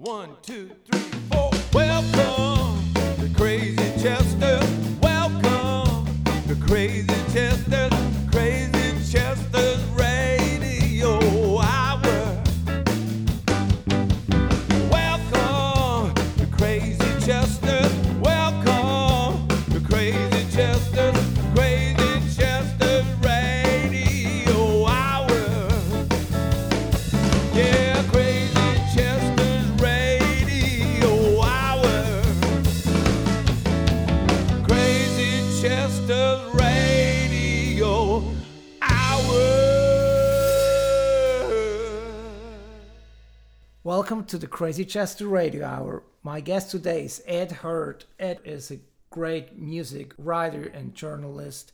One, two, three, four. Welcome to the Crazy Chester Radio Hour. My guest today is Edd Hurt. Edd is a great music writer and journalist,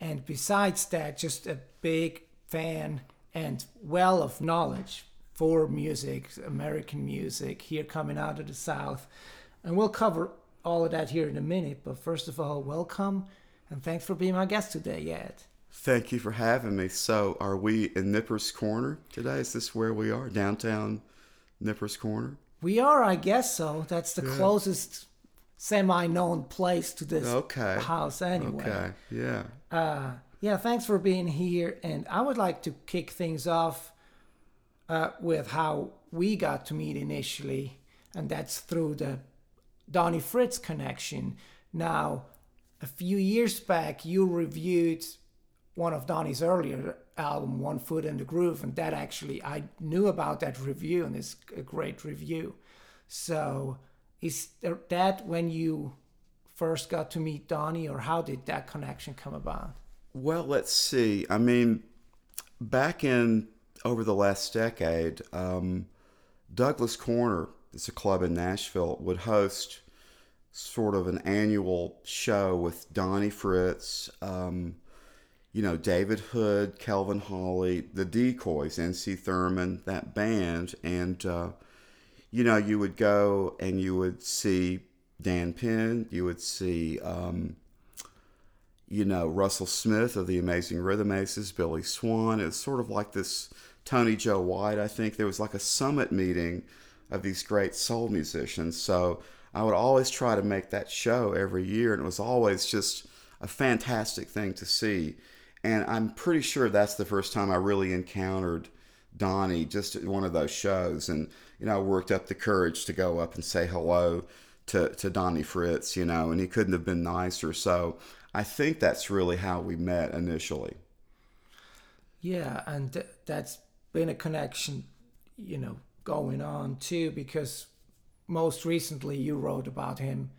and besides that, just a big fan and well of knowledge for music, American music, here coming out of the South. And we'll cover all of that here in a minute. But first of all, welcome and thanks for being my guest today, Edd. Thank you for having me. So, are we in Nippers Corner today? Is this where we are? Downtown Nippers Corner? We are, I guess so. That's the closest semi-known place to this Okay. house, anyway. Okay. Yeah. Uh, yeah, thanks for being here. And I would like to kick things off uh, with how we got to meet initially, and that's through the Donnie Fritts connection. Now, a few years back, you reviewed one of Donnie's earlier album, One Foot in the Groove, and that actually I knew about that review, and it's a great review. So, is that when you first got to meet Donnie, or how did that connection come about? Well, let's see. I mean, back in over the last decade, um, Douglas Corner, it's a club in Nashville, would host sort of an annual show with Donnie Fritts, um, you know, David Hood, Kelvin Holly, the Decoys, NC Thurman, that band. And, uh, you know, you would go and you would see Dan Penn, you would see, um, you know, Russell Smith of the Amazing Rhythm Aces, Billy Swan. It was sort of like this Tony Joe White. I think there was like a summit meeting of these great soul musicians. So I would always try to make that show every year, and it was always just a fantastic thing to see. And I'm pretty sure that's the first time I really encountered Donnie just at one of those shows. And, you know, I worked up the courage to go up and say hello to, to Donnie Fritts, you know, and he couldn't have been nicer. So I think that's really how we met initially. Yeah, and th- that's been a connection, you know, going on too, because most recently you wrote about him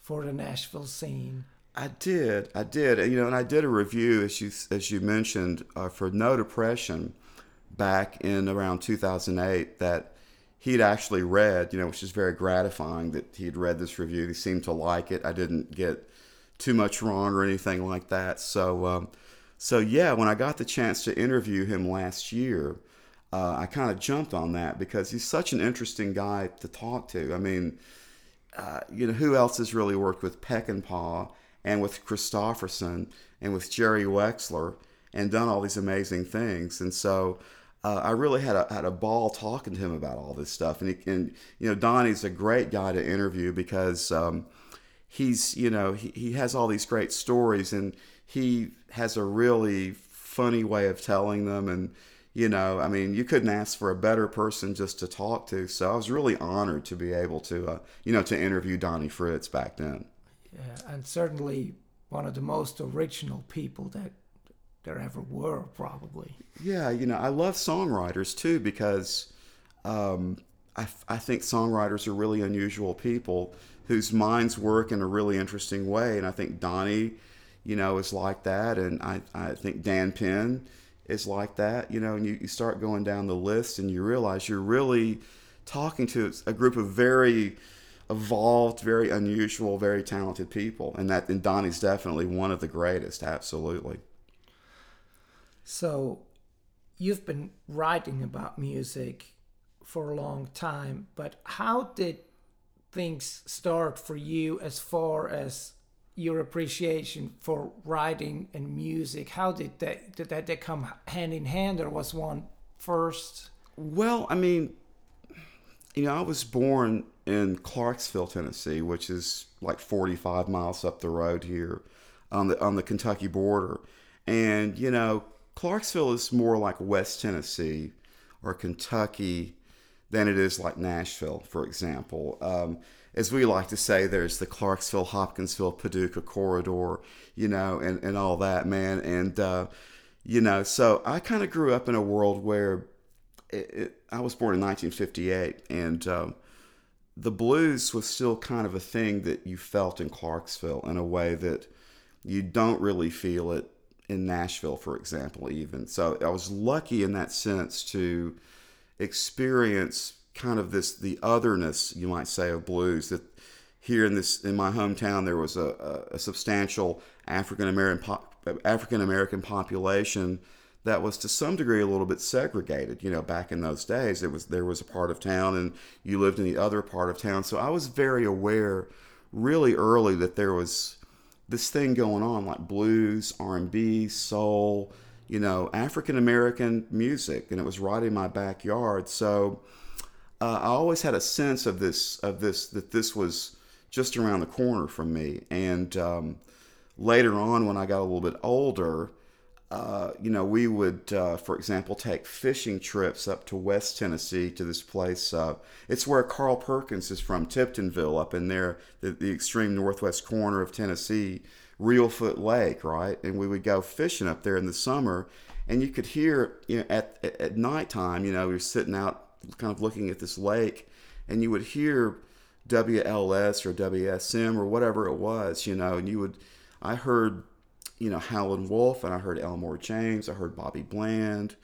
for the Nashville scene. I did, I did, you know, and I did a review as you as you mentioned uh, for No Depression back in around 2008 that he'd actually read, you know, which is very gratifying that he'd read this review. He seemed to like it. I didn't get too much wrong or anything like that. So, um, so yeah, when I got the chance to interview him last year, uh, I kind of jumped on that because he's such an interesting guy to talk to. I mean, uh, you know, who else has really worked with Peckinpah and with Kristofferson and with Jerry Wexler and done all these amazing things? And so uh, I really had a, had a ball talking to him about all this stuff. And, he, and you know, Donnie's a great guy to interview because um, he's, you know, he, he has all these great stories and he has a really funny way of telling them. And, you know, I mean, you couldn't ask for a better person just to talk to. So I was really honored to be able to, uh, you know, to interview Donnie Fritts back then. Yeah, and certainly one of the most original people that there ever were, probably. Yeah, you know, I love songwriters too because um, I, I think songwriters are really unusual people whose minds work in a really interesting way. And I think Donnie, you know, is like that. And I, I think Dan Penn is like that, you know, and you, you start going down the list and you realize you're really talking to a group of very evolved, very unusual, very talented people. And that and Donnie's definitely one of the greatest, absolutely. So, you've been writing about music for a long time, but how did things start for you as far as your appreciation for writing and music? How did that did that, that come hand in hand, or was one first? Well, I mean, you know, I was born in Clarksville, Tennessee, which is like 45 miles up the road here on the on the Kentucky border. And you know, Clarksville is more like West Tennessee or Kentucky than it is like Nashville, for example. Um, as we like to say, there's the Clarksville, Hopkinsville, Paducah corridor, you know, and, and all that, man. And, uh, you know, so I kind of grew up in a world where it, it, I was born in 1958, and um, the blues was still kind of a thing that you felt in Clarksville in a way that you don't really feel it in Nashville, for example, even. So I was lucky in that sense to experience kind of this the otherness, you might say, of blues. That here in this in my hometown there was a, a, a substantial African American African American population that was to some degree a little bit segregated. You know, back in those days, it was there was a part of town and you lived in the other part of town. So I was very aware, really early, that there was this thing going on like blues, R and B, soul, you know, African American music, and it was right in my backyard. So uh, I always had a sense of this of this that this was just around the corner from me. And um, later on, when I got a little bit older, uh, you know, we would, uh, for example, take fishing trips up to West Tennessee to this place. Uh, it's where Carl Perkins is from, Tiptonville, up in there, the, the extreme northwest corner of Tennessee, Reelfoot Lake, right? And we would go fishing up there in the summer, and you could hear, you know, at at, at nighttime, you know, we were sitting out, kind of looking at this lake, and you would hear WLS or WSM or whatever it was, you know, and you would, I heard you know, Howlin' Wolf, and I heard Elmore James, I heard Bobby Bland,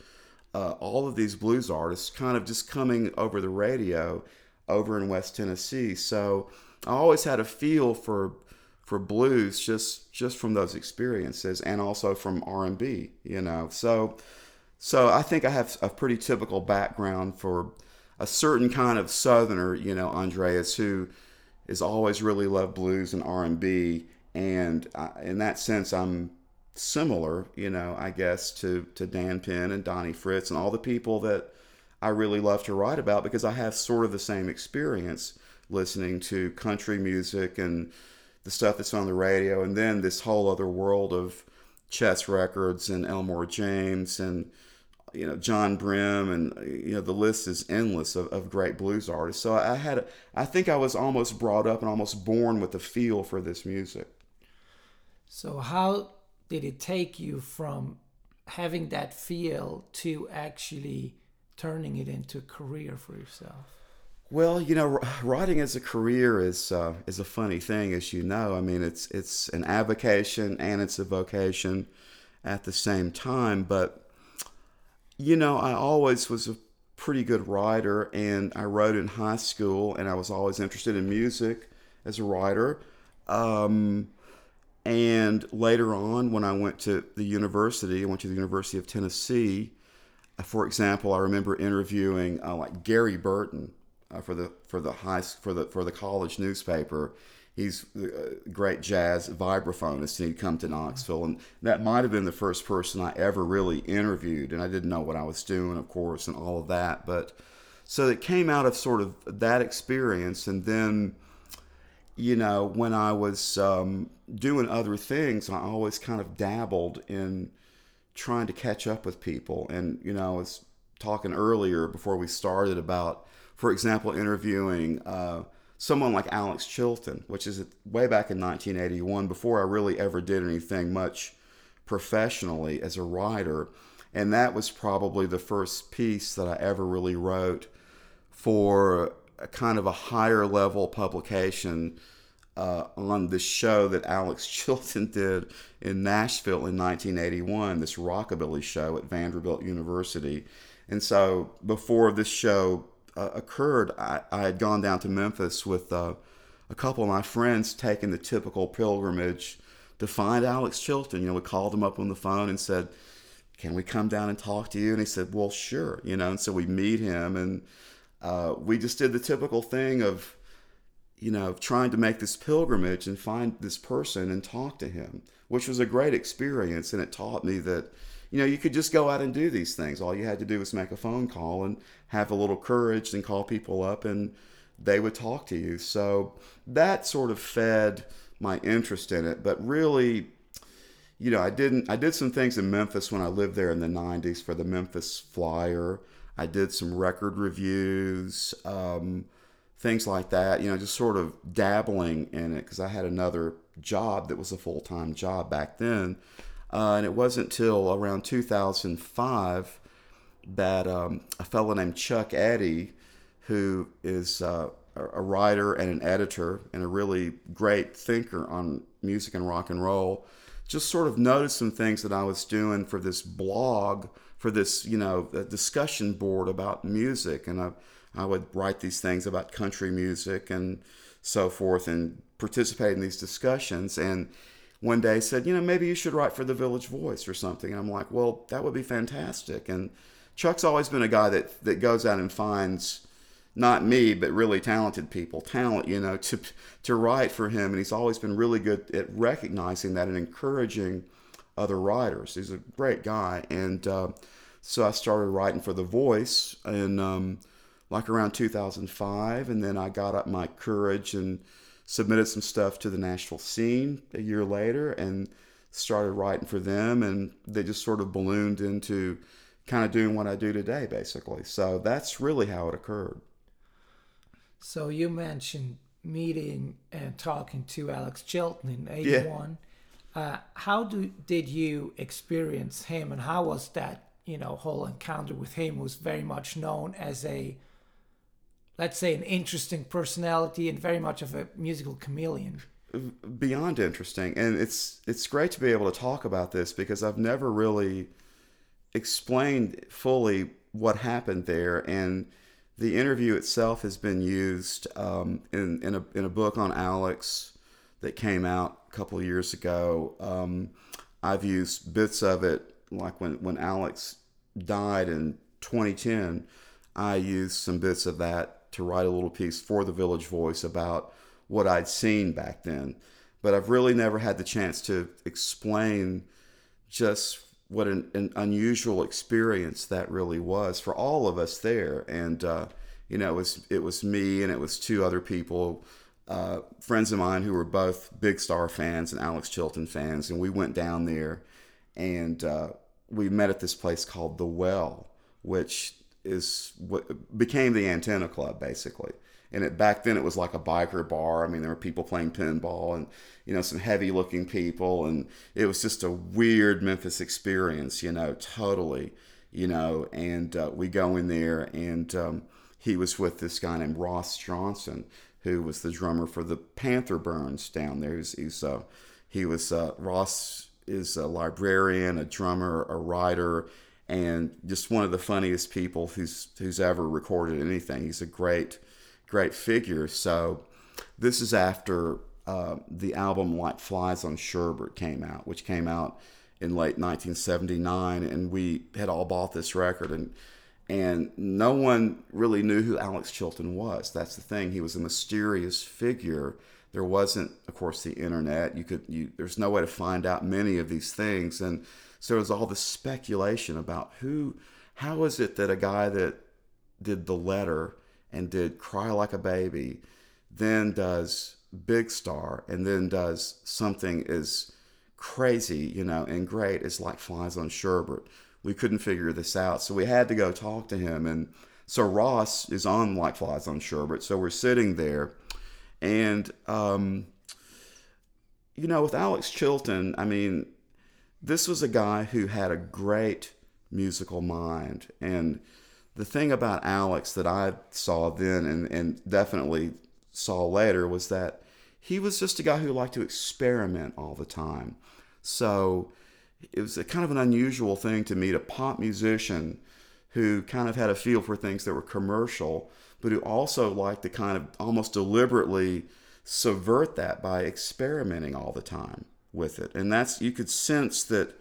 uh, all of these blues artists kind of just coming over the radio over in West Tennessee. So I always had a feel for for blues just just from those experiences and also from R&B, you know. So so I think I have a pretty typical background for a certain kind of southerner, you know, Andreas who has always really loved blues and R&B and I, in that sense, I'm similar, you know, I guess to to Dan Penn and Donnie Fritts and all the people that I really love to write about because I have sort of the same experience listening to country music and the stuff that's on the radio, and then this whole other world of Chess Records and Elmore James and you know John Brim and you know the list is endless of, of great blues artists. So I had I think I was almost brought up and almost born with a feel for this music. So how did it take you from having that feel to actually turning it into a career for yourself? Well, you know, writing as a career is uh, is a funny thing, as you know. I mean, it's it's an avocation and it's a vocation at the same time. But you know, I always was a pretty good writer, and I wrote in high school, and I was always interested in music as a writer. Um, and later on, when I went to the university, I went to the University of Tennessee. Uh, for example, I remember interviewing uh, like Gary Burton uh, for the for the high for the for the college newspaper. He's a great jazz vibraphonist, and he'd come to Knoxville, and that might have been the first person I ever really interviewed. And I didn't know what I was doing, of course, and all of that. But so it came out of sort of that experience, and then you know, when I was um, doing other things, I always kind of dabbled in trying to catch up with people. And, you know, I was talking earlier before we started about, for example, interviewing uh, someone like Alex Chilton, which is way back in 1981, before I really ever did anything much professionally as a writer. And that was probably the first piece that I ever really wrote for a kind of a higher level publication uh, on this show that Alex Chilton did in Nashville in 1981, this rockabilly show at Vanderbilt University. And so before this show uh, occurred, I, I, had gone down to Memphis with uh, a couple of my friends taking the typical pilgrimage to find Alex Chilton. You know, we called him up on the phone and said, Can we come down and talk to you? And he said, Well, sure. You know, and so we meet him and uh, we just did the typical thing of, you know, trying to make this pilgrimage and find this person and talk to him, which was a great experience. And it taught me that, you know, you could just go out and do these things. All you had to do was make a phone call and have a little courage and call people up and they would talk to you. So that sort of fed my interest in it. But really, you know, I didn't. I did some things in Memphis when I lived there in the '90s for the Memphis Flyer. I did some record reviews, um, things like that. You know, just sort of dabbling in it because I had another job that was a full time job back then. Uh, and it wasn't till around 2005 that um, a fellow named Chuck Eddy, who is uh, a writer and an editor and a really great thinker on music and rock and roll, just sort of noticed some things that I was doing for this blog, for this, you know, discussion board about music. And I, I would write these things about country music and so forth and participate in these discussions. And one day said, you know, maybe you should write for the Village Voice or something. And I'm like, well, that would be fantastic. And Chuck's always been a guy that, that goes out and finds not me, but really talented people, talent, you know, to to write for him. And he's always been really good at recognizing that and encouraging other writers. He's a great guy. And uh, so I started writing for The Voice in um, like around 2005. And then I got up my courage and submitted some stuff to the Nashville scene a year later and started writing for them. And they just sort of ballooned into kind of doing what I do today, basically. So that's really how it occurred. So you mentioned meeting and talking to Alex Chilton in '81. Yeah. Uh, how do did you experience him, and how was that you know whole encounter with him? Was very much known as a let's say an interesting personality and very much of a musical chameleon beyond interesting and it's it's great to be able to talk about this because I've never really explained fully what happened there and the interview itself has been used um, in, in, a, in a book on Alex that came out a couple years ago. Um, I've used bits of it, like when, when Alex died in 2010, I used some bits of that to write a little piece for the Village Voice about what I'd seen back then. But I've really never had the chance to explain just what an, an, unusual experience that really was for all of us there. And uh, you know, it was it was me and it was two other people, uh, friends of mine who were both big star fans and Alex Chilton fans, and we went down there, and uh, we met at this place called the Well, which is what became the Antenna Club basically and it back then it was like a biker bar. I mean, there were people playing pinball and you know some heavy looking people, and it was just a weird Memphis experience, you know, totally, you know. And uh, we go in there, and um, he was with this guy named Ross Johnson, who was the drummer for the Panther Burns down there. He's, he's uh, he was uh, Ross is a librarian, a drummer, a writer, and just one of the funniest people who's who's ever recorded anything. He's a great great figure. So this is after uh, the album Like Flies on Sherbert came out, which came out in late 1979, and we had all bought this record and and no one really knew who Alex Chilton was. That's the thing; he was a mysterious figure. There wasn't, of course, the internet. You could, you, there's no way to find out many of these things, and so there was all this speculation about who, how is it that a guy that did the letter and did Cry Like a Baby, then does Big Star, and then does something as crazy, you know, and great as Like Flies on Sherbert. We couldn't figure this out, so we had to go talk to him. And so Ross is on Like Flies on Sherbert, so we're sitting there, and um, you know, with Alex Chilton, I mean, this was a guy who had a great musical mind and the thing about Alex that I saw then and, and definitely saw later was that he was just a guy who liked to experiment all the time. So it was a kind of an unusual thing to meet a pop musician who kind of had a feel for things that were commercial, but who also liked to kind of almost deliberately subvert that by experimenting all the time with it. And that's, you could sense that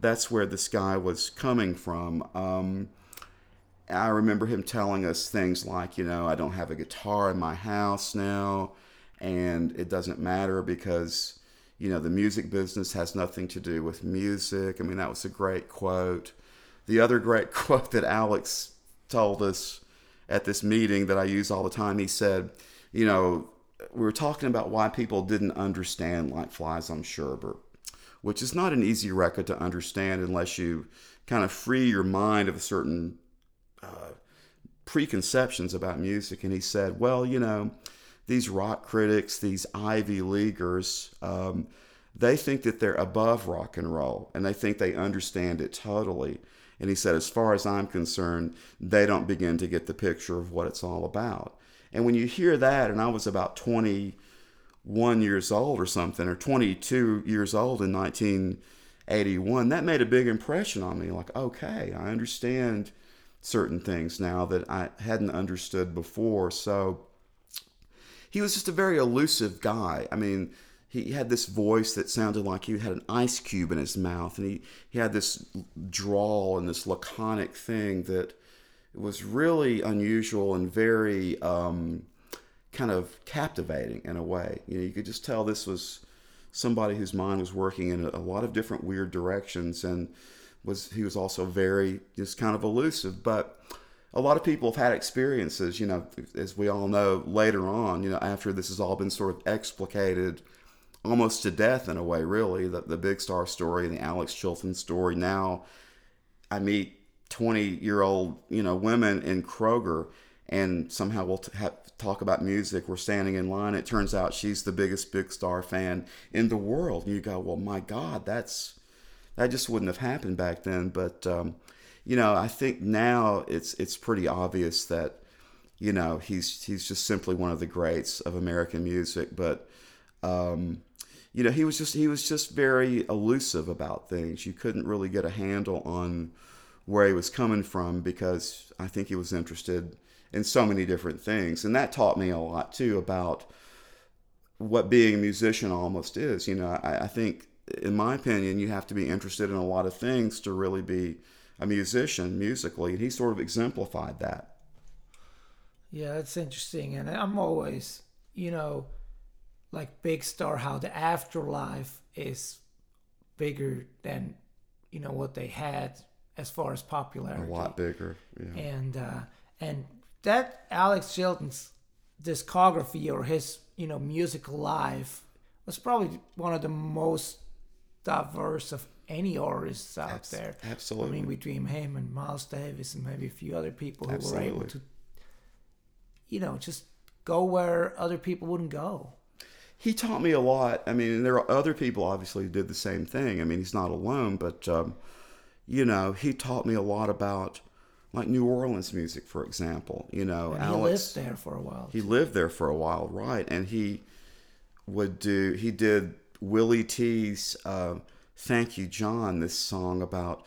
that's where this guy was coming from. Um, I remember him telling us things like, you know, I don't have a guitar in my house now, and it doesn't matter because, you know, the music business has nothing to do with music. I mean, that was a great quote. The other great quote that Alex told us at this meeting that I use all the time, he said, you know, we were talking about why people didn't understand Like Flies on Sherbert, which is not an easy record to understand unless you kind of free your mind of a certain uh, preconceptions about music. And he said, well, you know, these rock critics, these Ivy Leaguers, um, they think that they're above rock and roll and they think they understand it totally. And he said, as far as I'm concerned, they don't begin to get the picture of what it's all about. And when you hear that, and I was about 21 years old or something, or 22 years old in 1981, that made a big impression on me. Like, okay, I understand certain things now that I hadn't understood before. So he was just a very elusive guy. I mean, he had this voice that sounded like he had an ice cube in his mouth, and he, he had this drawl and this laconic thing that was really unusual and very um, kind of captivating in a way. You know, you could just tell this was somebody whose mind was working in a, lot of different weird directions, and was he was also very just kind of elusive, but a lot of people have had experiences, you know, as we all know later on, you know, after this has all been sort of explicated almost to death in a way, really, the, the Big Star story and the Alex Chilton story. Now I meet 20 year old, you know, women in Kroger and somehow we'll t- talk about music. We're standing in line. It turns out she's the biggest Big Star fan in the world. And you go, well, my God, that's, that just wouldn't have happened back then. But, um, you know, I think now it's it's pretty obvious that you know he's he's just simply one of the greats of American music. But um, you know, he was just he was just very elusive about things. You couldn't really get a handle on where he was coming from because I think he was interested in so many different things, and that taught me a lot too about what being a musician almost is. You know, I, I think, in my opinion, you have to be interested in a lot of things to really be a musician musically, and he sort of exemplified that. Yeah, that's interesting, and I'm always, you know, like Big Star, how the afterlife is bigger than, you know, what they had as far as popularity. A lot bigger, yeah. And uh, and that Alex Chilton's discography or his, you know, musical life was probably one of the most diverse of any artists out Abs- there. absolutely. I mean, between him and Miles Davis and maybe a few other people who Absolutely. were able to, you know, just go where other people wouldn't go. he taught me a lot. I mean, there are other people obviously who did the same thing. I mean, he's not alone, but um, you know, he taught me a lot about like New Orleans music, for example. You know, And he Alex. lived there for a while. He lived there for a while, right? And he would do. He did Willie Tee's uh, "Thank You, John." This song about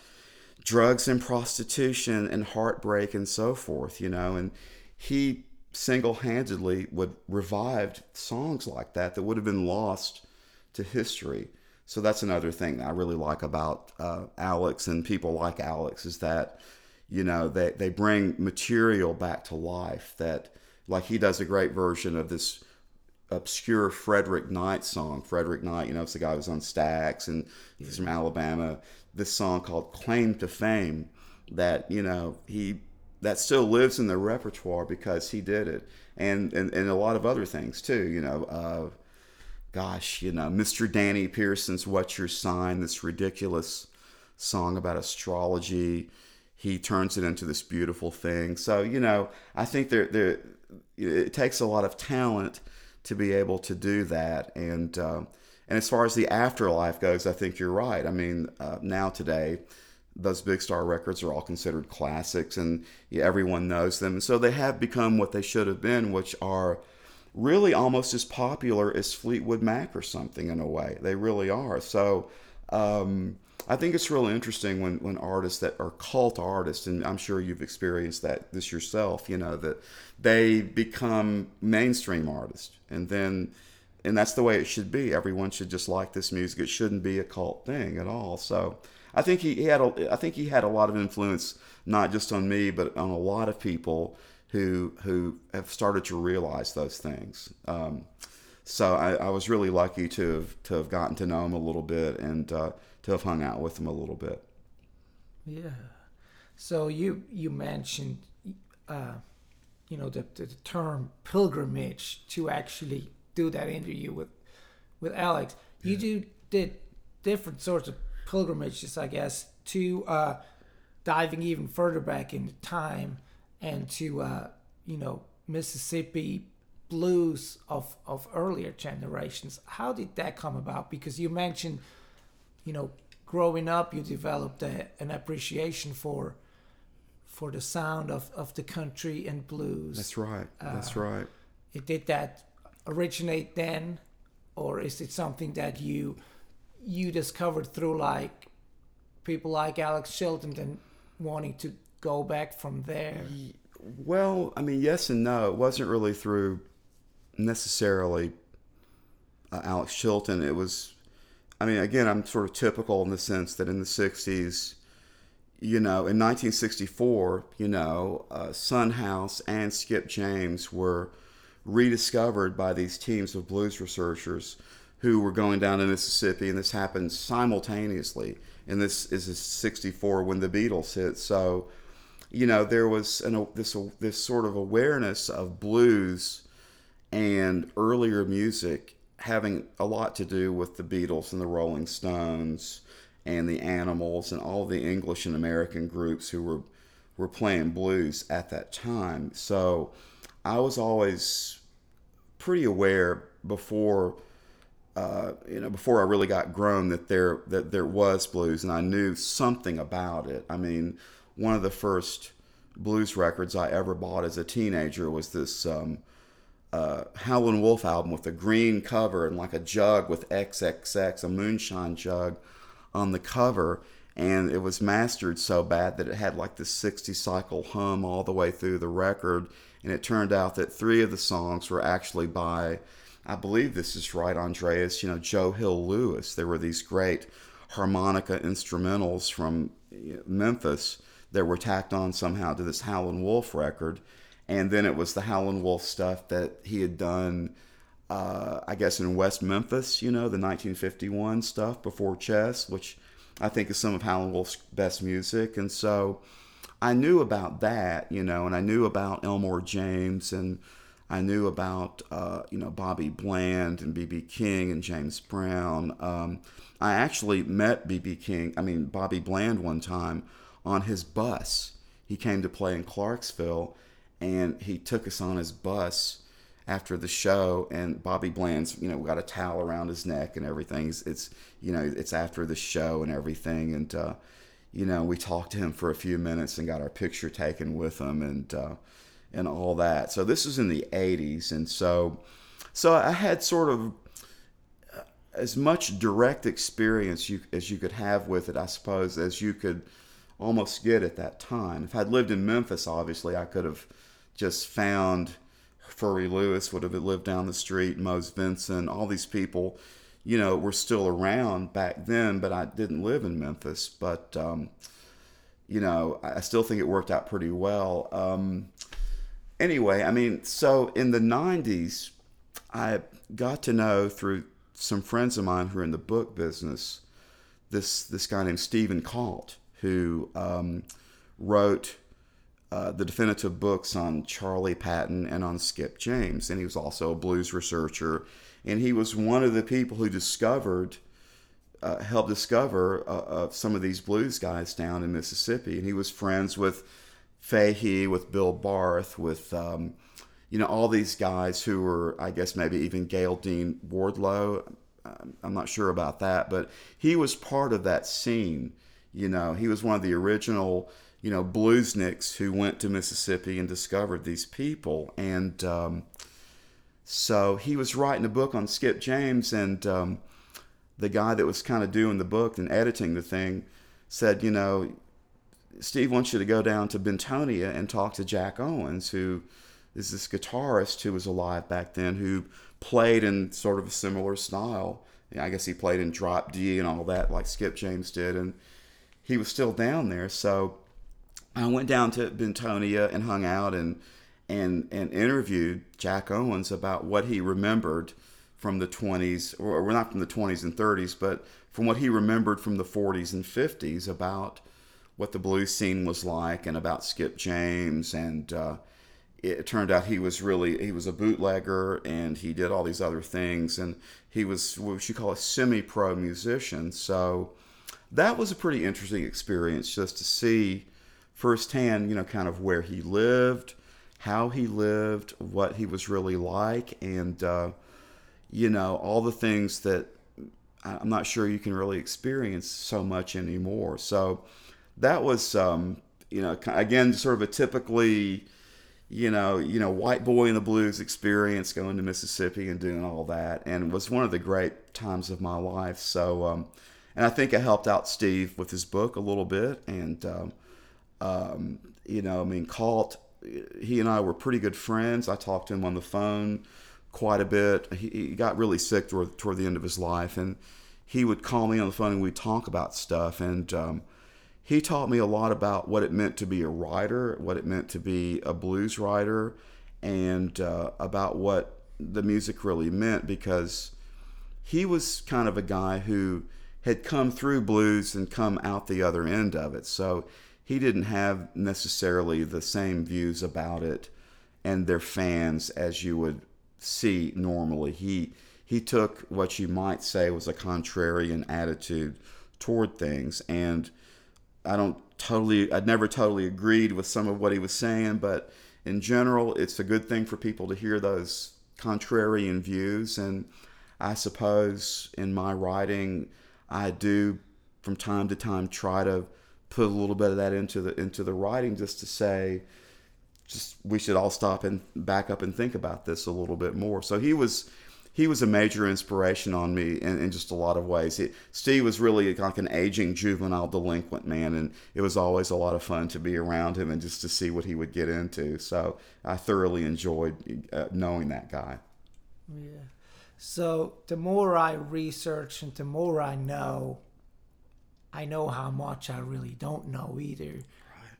drugs and prostitution and heartbreak and so forth. You know, and he single-handedly would revived songs like that that would have been lost to history. So that's another thing that I really like about uh, Alex and people like Alex is that you know they, they bring material back to life that like he does a great version of this obscure Frederick Knight song. Frederick Knight, you know, it's the guy who was on Stax and he's from Alabama. This song called Claim to Fame that, you know, he that still lives in the repertoire because he did it. And and, and a lot of other things too, you know, uh, gosh, you know, Mr. Danny Pearson's What's Your Sign, this ridiculous song about astrology. He turns it into this beautiful thing. So, you know, I think there, there, it takes a lot of talent to be able to do that. And, uh, and as far as the afterlife goes, I think you're right. I mean, uh, now today, those big star records are all considered classics and yeah, everyone knows them. And so they have become what they should have been, which are really almost as popular as Fleetwood Mac or something in a way. They really are. So um, I think it's really interesting when, when artists that are cult artists, and I'm sure you've experienced that this yourself, you know, that they become mainstream artists. And then, and that's the way it should be. Everyone should just like this music. It shouldn't be a cult thing at all. So I think he, he had a, I think he had a lot of influence, not just on me, but on a lot of people who who have started to realize those things. Um, so I, I was really lucky to have to have gotten to know him a little bit and uh, to have hung out with him a little bit. Yeah. So you you mentioned, uh, you know, the, the term pilgrimage to actually do that interview with with Alex. You do did different sorts of pilgrimages, I guess, to uh, diving even further back into time and to uh, you know Mississippi blues of of earlier generations. How did that come about? Because you mentioned, you know, growing up, you developed a, an appreciation for for the sound of, of the country and blues. That's right. That's Uh, right. It did that originate then, or is it something that you you discovered through like people like Alex Chilton and wanting to go back from there? Well, I mean, yes and no. It wasn't really through necessarily uh, Alex Chilton. It was, I mean, again, I'm sort of typical in the sense that in the 60s, you know, in 1964, you know, uh, Son House and Skip James were rediscovered by these teams of blues researchers who were going down to Mississippi, and this happened simultaneously. And this is 64 when the Beatles hit. So, you know, there was an, this this sort of awareness of blues and earlier music having a lot to do with the Beatles and the Rolling Stones and the Animals and all the English and American groups who were were playing blues at that time. So I was always pretty aware before uh, you know before I really got grown that there that there was blues and I knew something about it. I mean, one of the first blues records I ever bought as a teenager was this um, uh, Howlin' Wolf album with a green cover and like a jug with XXX, a moonshine jug on the cover. And it was mastered so bad that it had like this 60 cycle hum all the way through the record. And it turned out that three of the songs were actually by, I believe this is right, Andreas, you know, Joe Hill Louis. There were these great harmonica instrumentals from Memphis that were tacked on somehow to this Howlin' Wolf record and then it was the Howlin' Wolf stuff that he had done, uh, I guess, in West Memphis, you know, the 1951 stuff before Chess, which I think is some of Howlin' Wolf's best music. And so I knew about that, you know, and I knew about Elmore James and I knew about, uh, you know, Bobby Bland and B.B. King and James Brown. Um, I actually met B.B. King, I mean, Bobby Bland one time on his bus. He came to play in Clarksville and he took us on his bus after the show and bobby bland's you know got a towel around his neck and everything. It's, you know it's after the show and everything and uh, you know we talked to him for a few minutes and got our picture taken with him and uh, and all that. So this was in the 80s and so so i had sort of uh, as much direct experience you, as you could have with it i suppose as you could almost get at that time. If i'd lived in memphis obviously i could have just found Furry Lewis would have lived down the street, Mose Vinson, all these people, you know, were still around back then, but I didn't live in Memphis. But, um, you know, I still think it worked out pretty well. Um, anyway, I mean, so in the 90s, I got to know through some friends of mine who are in the book business this, this guy named Stephen Calt, who um, wrote uh, the definitive books on Charlie Patton and on Skip James. And he was also a blues researcher. And he was one of the people who discovered, uh, helped discover uh, uh some of these blues guys down in Mississippi. And he was friends with Fahey, with Bill Barth, with, um, you know, all these guys who were, I guess, maybe even Gayle Dean Wardlow. I'm not sure about that, but he was part of that scene. You know, he was one of the original you know, bluesnicks who went to Mississippi and discovered these people. And um, so he was writing a book on Skip James, and um, the guy that was kind of doing the book and editing the thing said, you know, Steve wants you to go down to Bentonia and talk to Jack Owens, who is this guitarist who was alive back then, who played in sort of a similar style. I guess he played in drop D and all that, like Skip James did, and he was still down there. So I went down to Bentonia and hung out and and and interviewed Jack Owens about what he remembered from the 20s, or or not from the 20s and 30s, but from what he remembered from the 40s and 50s about what the blues scene was like and about Skip James. And uh, it turned out he was really he was a bootlegger and he did all these other things and he was what you call a semi-pro musician. So that was a pretty interesting experience just to see firsthand, you know, kind of where he lived, how he lived, what he was really like, and uh, you know all the things that I'm not sure you can really experience so much anymore. So that was, um, you know, again, sort of a typically, you know, you know, white boy in the blues experience going to Mississippi and doing all that, and it was one of the great times of my life. So, um, and I think I helped out Steve with his book a little bit, and um, um, you know, I mean, Calt, he and I were pretty good friends. I talked to him on the phone quite a bit. He, he got really sick toward, toward the end of his life, and he would call me on the phone and we'd talk about stuff. And um, he taught me a lot about what it meant to be a writer, what it meant to be a blues writer, and uh, about what the music really meant because he was kind of a guy who had come through blues and come out the other end of it. So he didn't have necessarily the same views about it and their fans as you would see normally. He he took what you might say was a contrarian attitude toward things and I don't totally I'd never totally agreed with some of what he was saying, but in general it's a good thing for people to hear those contrarian views and I suppose in my writing I do from time to time try to put a little bit of that into the into the writing just to say just we should all stop and back up and think about this a little bit more. So he was he was a major inspiration on me in, in just a lot of ways. He, Steve was really like an aging juvenile delinquent man, and it was always a lot of fun to be around him and just to see what he would get into. So I thoroughly enjoyed uh, knowing that guy. Yeah. So the more I research and the more I know, I know how much I really don't know either.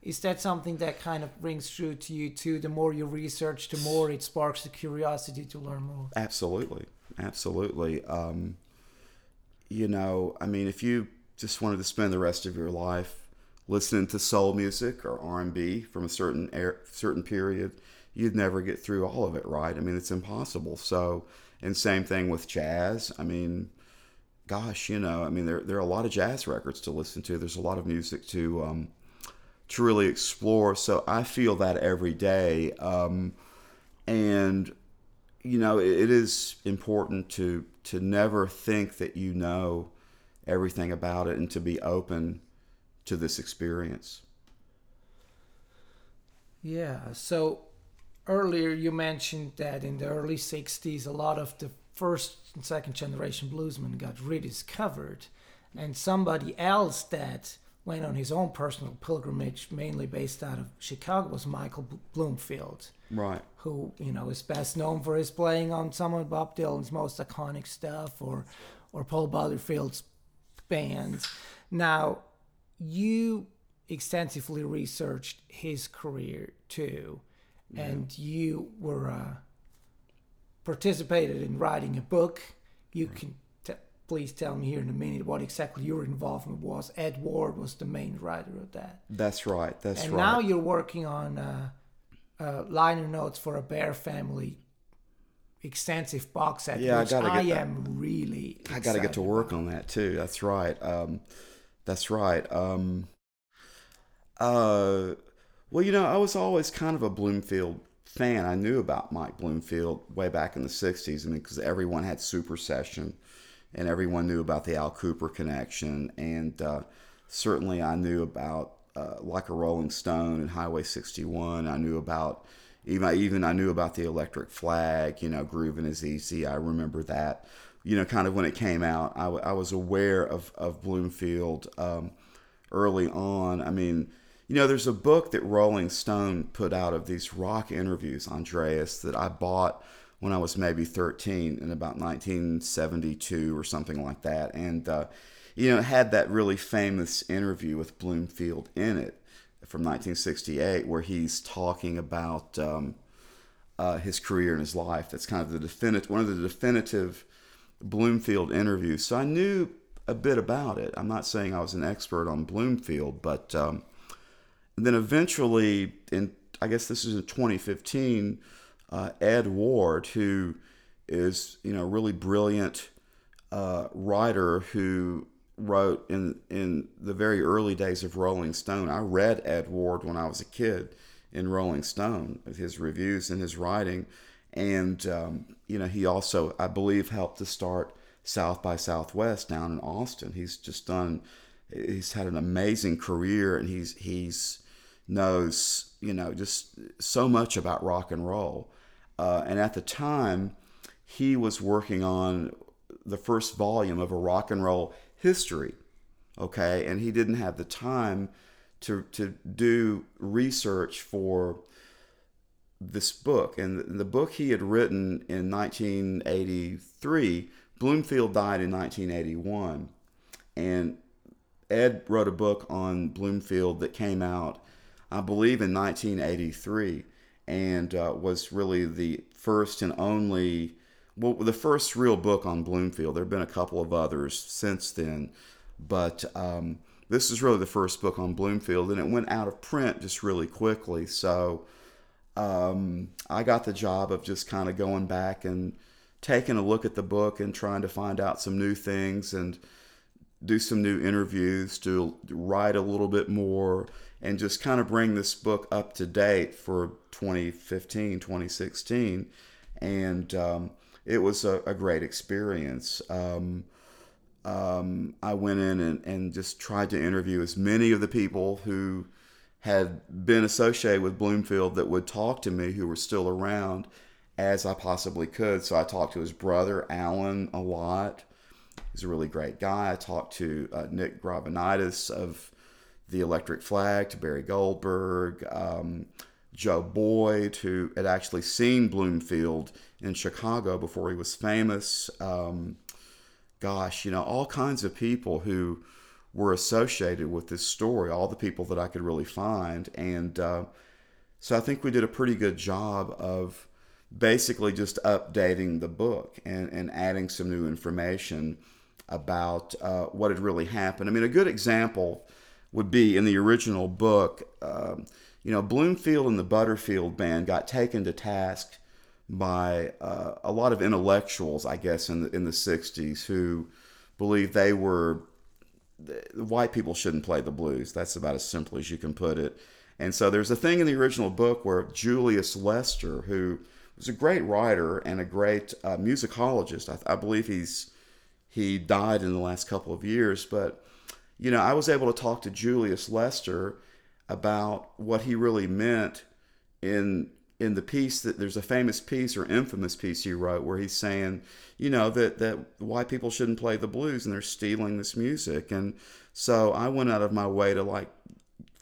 Is that something that kind of rings true to you too? The more you research, the more it sparks the curiosity to learn more. Absolutely, absolutely. Um, you know, I mean, if you just wanted to spend the rest of your life listening to soul music or R and B from a certain er- certain period, you'd never get through all of it, right? I mean, it's impossible. So, and same thing with jazz. I mean, gosh, you know, I mean, there there are a lot of jazz records to listen to. There's a lot of music to um, to really explore. So I feel that every day, um, and you know, it, it is important to to never think that you know everything about it and to be open to this experience. Yeah. So earlier you mentioned that in the early 60s, a lot of the first and second generation bluesmen got rediscovered. And somebody else that went on his own personal pilgrimage, mainly based out of Chicago, was Michael Bloomfield, Right. who, you know, is best known for his playing on some of Bob Dylan's most iconic stuff or, or Paul Butterfield's bands. Now, you extensively researched his career too, and you were uh, participated in writing a book. You can t- please tell me here in a minute what exactly your involvement was. Ed Ward was the main writer of that, That's right. That's and right. now you're working on uh, uh, liner notes for a Bear Family extensive box set, Yeah, I gotta I, get that. am really. I got to get to work on that too. That's right. Um, that's right. Um, uh, well, you know, I was always kind of a Bloomfield fan. I knew about Mike Bloomfield way back in the '60s. I mean, because everyone had Super Session, and everyone knew about the Al Kooper connection, and uh, certainly I knew about uh, like a Rolling Stone and Highway 61. I knew about even even I knew about the Electric Flag. You know, Grooving is Easy. I remember that. You know, kind of when it came out, I, w- I was aware of of Bloomfield um, early on. I mean, you know, there's a book that Rolling Stone put out of these rock interviews, Andreas, that I bought when I was maybe 13 in about 1972 or something like that. And, uh, you know, it had that really famous interview with Bloomfield in it from 1968 where he's talking about. Um, uh, his career and his life. That's kind of the definitive one of the definitive Bloomfield interviews. So I knew a bit about it. I'm not saying I was an expert on Bloomfield, but um, then eventually, in I guess this is in 2015, uh, Ed Ward, who is you know really brilliant uh, writer who wrote in in the very early days of Rolling Stone. I read Ed Ward when I was a kid in Rolling Stone, his reviews and his writing, and um, you know he also I believe helped to start South by Southwest down in Austin. He's just done. He's had an amazing career, and he's he's knows you know just so much about rock and roll. Uh, and at the time, he was working on the first volume of a rock and roll history. Okay, and he didn't have the time to to do research for this book. And the book he had written in 1983, Bloomfield died in 1981, and Ed wrote a book on Bloomfield that came out, I believe, in 1983, and uh, was really the first and only well, the first real book on Bloomfield. There have been a couple of others since then, but um, this is really the first book on Bloomfield, and it went out of print just really quickly. So um, I got the job of just kind of going back and taking a look at the book and trying to find out some new things and do some new interviews to write a little bit more and just kind of bring this book up to date for 2015 2016 and um, it was a, a great experience. Um, um, I went in and, and just tried to interview as many of the people who had been associated with Bloomfield that would talk to me who were still around as I possibly could. So I talked to his brother, Alan, a lot. He's a really great guy. I talked to uh, Nick Gravenites of the Electric Flag, to Barry Goldberg, um, Joe Boyd, who had actually seen Bloomfield in Chicago before he was famous. Um, gosh, you know, all kinds of people who were associated with this story, all the people that I could really find. And uh, so I think we did a pretty good job of basically just updating the book and, and adding some new information about uh, what had really happened. I mean, a good example would be in the original book. Um, you know, Bloomfield and the Butterfield Band got taken to task by uh, a lot of intellectuals, I guess, in the in the '60s who believed they were white people shouldn't play the blues. That's about as simple as you can put it. And so there's a thing in the original book where Julius Lester, who was a great writer and a great uh, musicologist, I, I believe he's he died in the last couple of years, but you know, I was able to talk to Julius Lester about what he really meant in in the piece that there's a famous piece or infamous piece he wrote where he's saying, you know, that that white people shouldn't play the blues and they're stealing this music. And so I went out of my way to like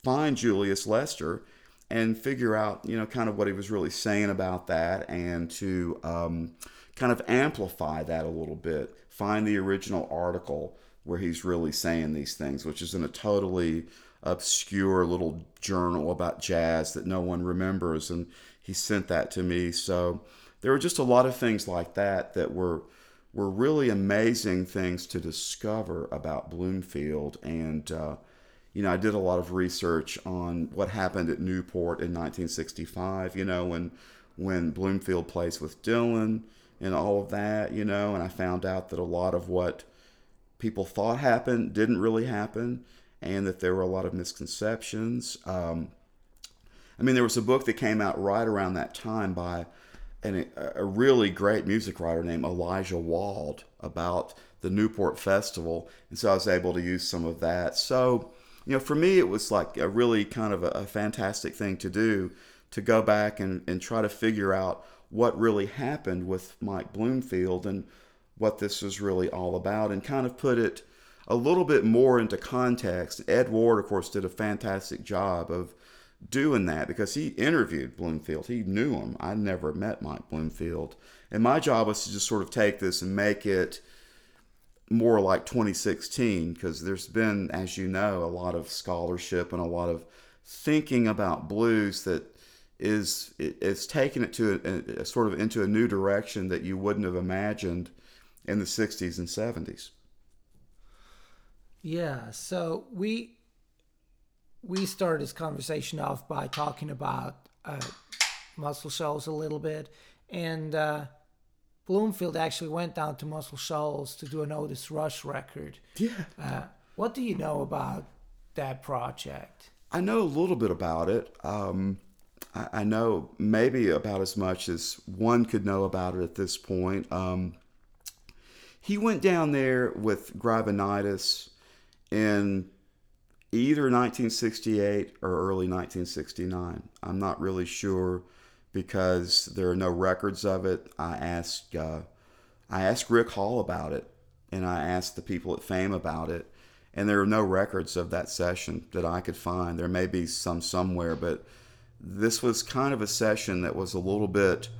find Julius Lester and figure out, you know, kind of what he was really saying about that and to um, kind of amplify that a little bit. Find the original article where he's really saying these things, which is in a totally obscure little journal about jazz that no one remembers. And he sent that to me. So there were just a lot of things like that that were were really amazing things to discover about Bloomfield. And uh, you know, I did a lot of research on what happened at Newport in 1965. You know, when when Bloomfield plays with Dylan and all of that. You know, and I found out that a lot of what people thought happened didn't really happen, and that there were a lot of misconceptions. Um, I mean, there was a book that came out right around that time by an, a really great music writer named Elijah Wald about the Newport Festival, and so I was able to use some of that. So, you know, for me, it was like a really kind of a, a fantastic thing to do to go back and, and try to figure out what really happened with Mike Bloomfield and what this was really all about, and kind of put it a little bit more into context. Ed Ward, of course, did a fantastic job of doing that because he interviewed Bloomfield. He knew him. I never met Mike Bloomfield. And my job was to just sort of take this and make it more like 2016 because there's been, as you know, a lot of scholarship and a lot of thinking about blues that is it's taken it to a, a, sort of into a new direction that you wouldn't have imagined in the 60s and 70s. Yeah, so we we started this conversation off by talking about uh, Muscle Shoals a little bit, and uh, Bloomfield actually went down to Muscle Shoals to do an Otis Rush record. Yeah. Uh, what do you know about that project? I know a little bit about it. Um, I, I know maybe about as much as one could know about it at this point. Um, he went down there with Gravenites in either 1968 or early 1969. I'm not really sure because there are no records of it. I asked uh, I asked Rick Hall about it, and I asked the people at Fame about it, and there are no records of that session that I could find. There may be some somewhere, but this was kind of a session that was a little bit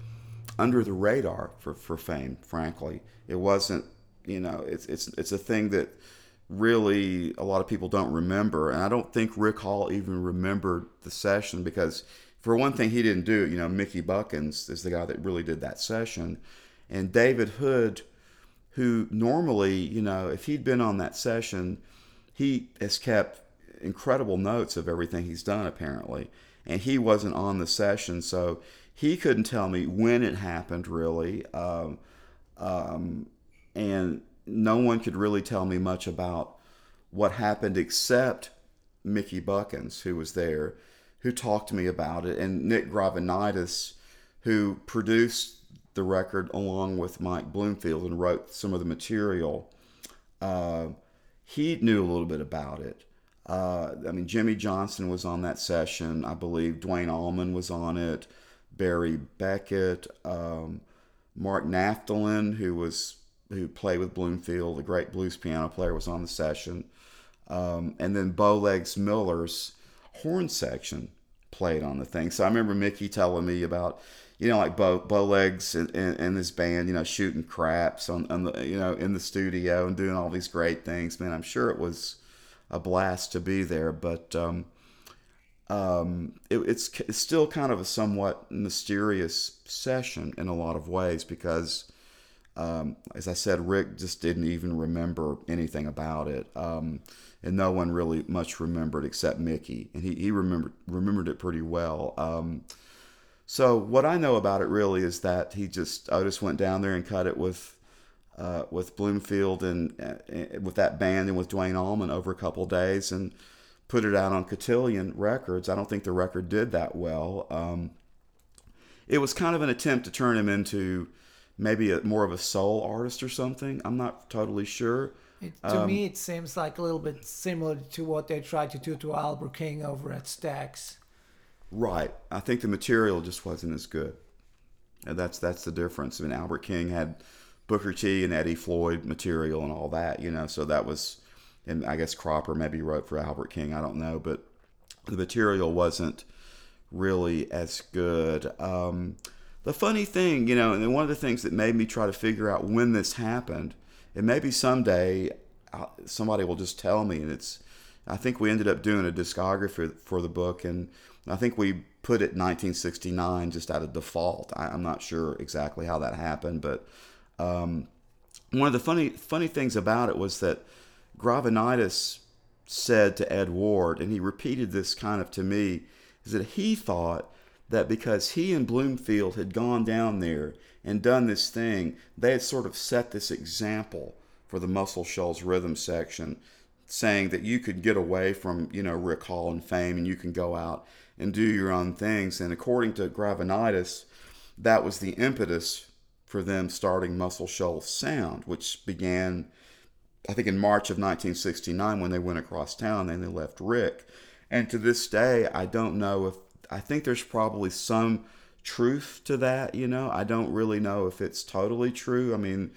under the radar for, for Fame. Frankly, it wasn't. You know, it's it's it's a thing that really a lot of people don't remember, and I don't think Rick Hall even remembered the session because for one thing, he didn't do it. You know, Mickey Buckins is the guy that really did that session, and David Hood, who normally, you know, if he'd been on that session, he has kept incredible notes of everything he's done apparently, and he wasn't on the session, so he couldn't tell me when it happened really, um, um, and no one could really tell me much about what happened except Mickey Buckins, who was there who talked to me about it, and Nick Gravenites, who produced the record along with Mike Bloomfield and wrote some of the material. Uh, he knew a little bit about it. Uh, I mean, Jimmy Johnson was on that session. I believe Duane Allman was on it. Barry Beckett, um, Mark Naftalin, who was who played with Bloomfield, the great blues piano player, was on the session. Um, and then Bowlegs Miller's horn section played on the thing. So I remember Mickey telling me about, you know, like Bo Bowlegs and, and, and his band, you know, shooting craps on, on the, you know, in the studio and doing all these great things. Man, I'm sure it was a blast to be there, but um, um, it, it's, it's still kind of a somewhat mysterious session in a lot of ways because, um, as I said, Rick just didn't even remember anything about it. Um, and no one really much remembered except Mickey, and he, he remembered remembered it pretty well. Um, so what I know about it really is that he just Otis went down there and cut it with uh, with Bloomfield and uh, with that band and with Duane Allman over a couple days and put it out on Cotillion Records. I don't think the record did that well. Um, it was kind of an attempt to turn him into maybe a, more of a soul artist or something. I'm not totally sure. It, to um, me, it seems like a little bit similar to what they tried to do to Albert King over at Stax. Right. I think the material just wasn't as good. And that's that's the difference. I mean, Albert King had Booker T and Eddie Floyd material and all that, you know. So that was, and I guess Cropper maybe wrote for Albert King. I don't know, but the material wasn't really as good. Um, the funny thing, you know, and one of the things that made me try to figure out when this happened and maybe someday somebody will just tell me and it's i think we ended up doing a discography for the book and i think we put it 1969 just out of default. I, am not sure exactly how that happened but um, one of the funny funny things about it was that gravenites said to ed ward and he repeated this kind of to me is that he thought that because he and bloomfield had gone down there and done this thing, they had sort of set this example for the Muscle Shoals rhythm section, saying that you could get away from, you know, Rick Hall and fame and you can go out and do your own things. And according to Gravenites, that was the impetus for them starting Muscle Shoals Sound, which began, I think, in March of 1969 when they went across town and they left Rick. And to this day, I don't know if, I think there's probably some truth to that. You know, I don't really know if it's totally true. I mean,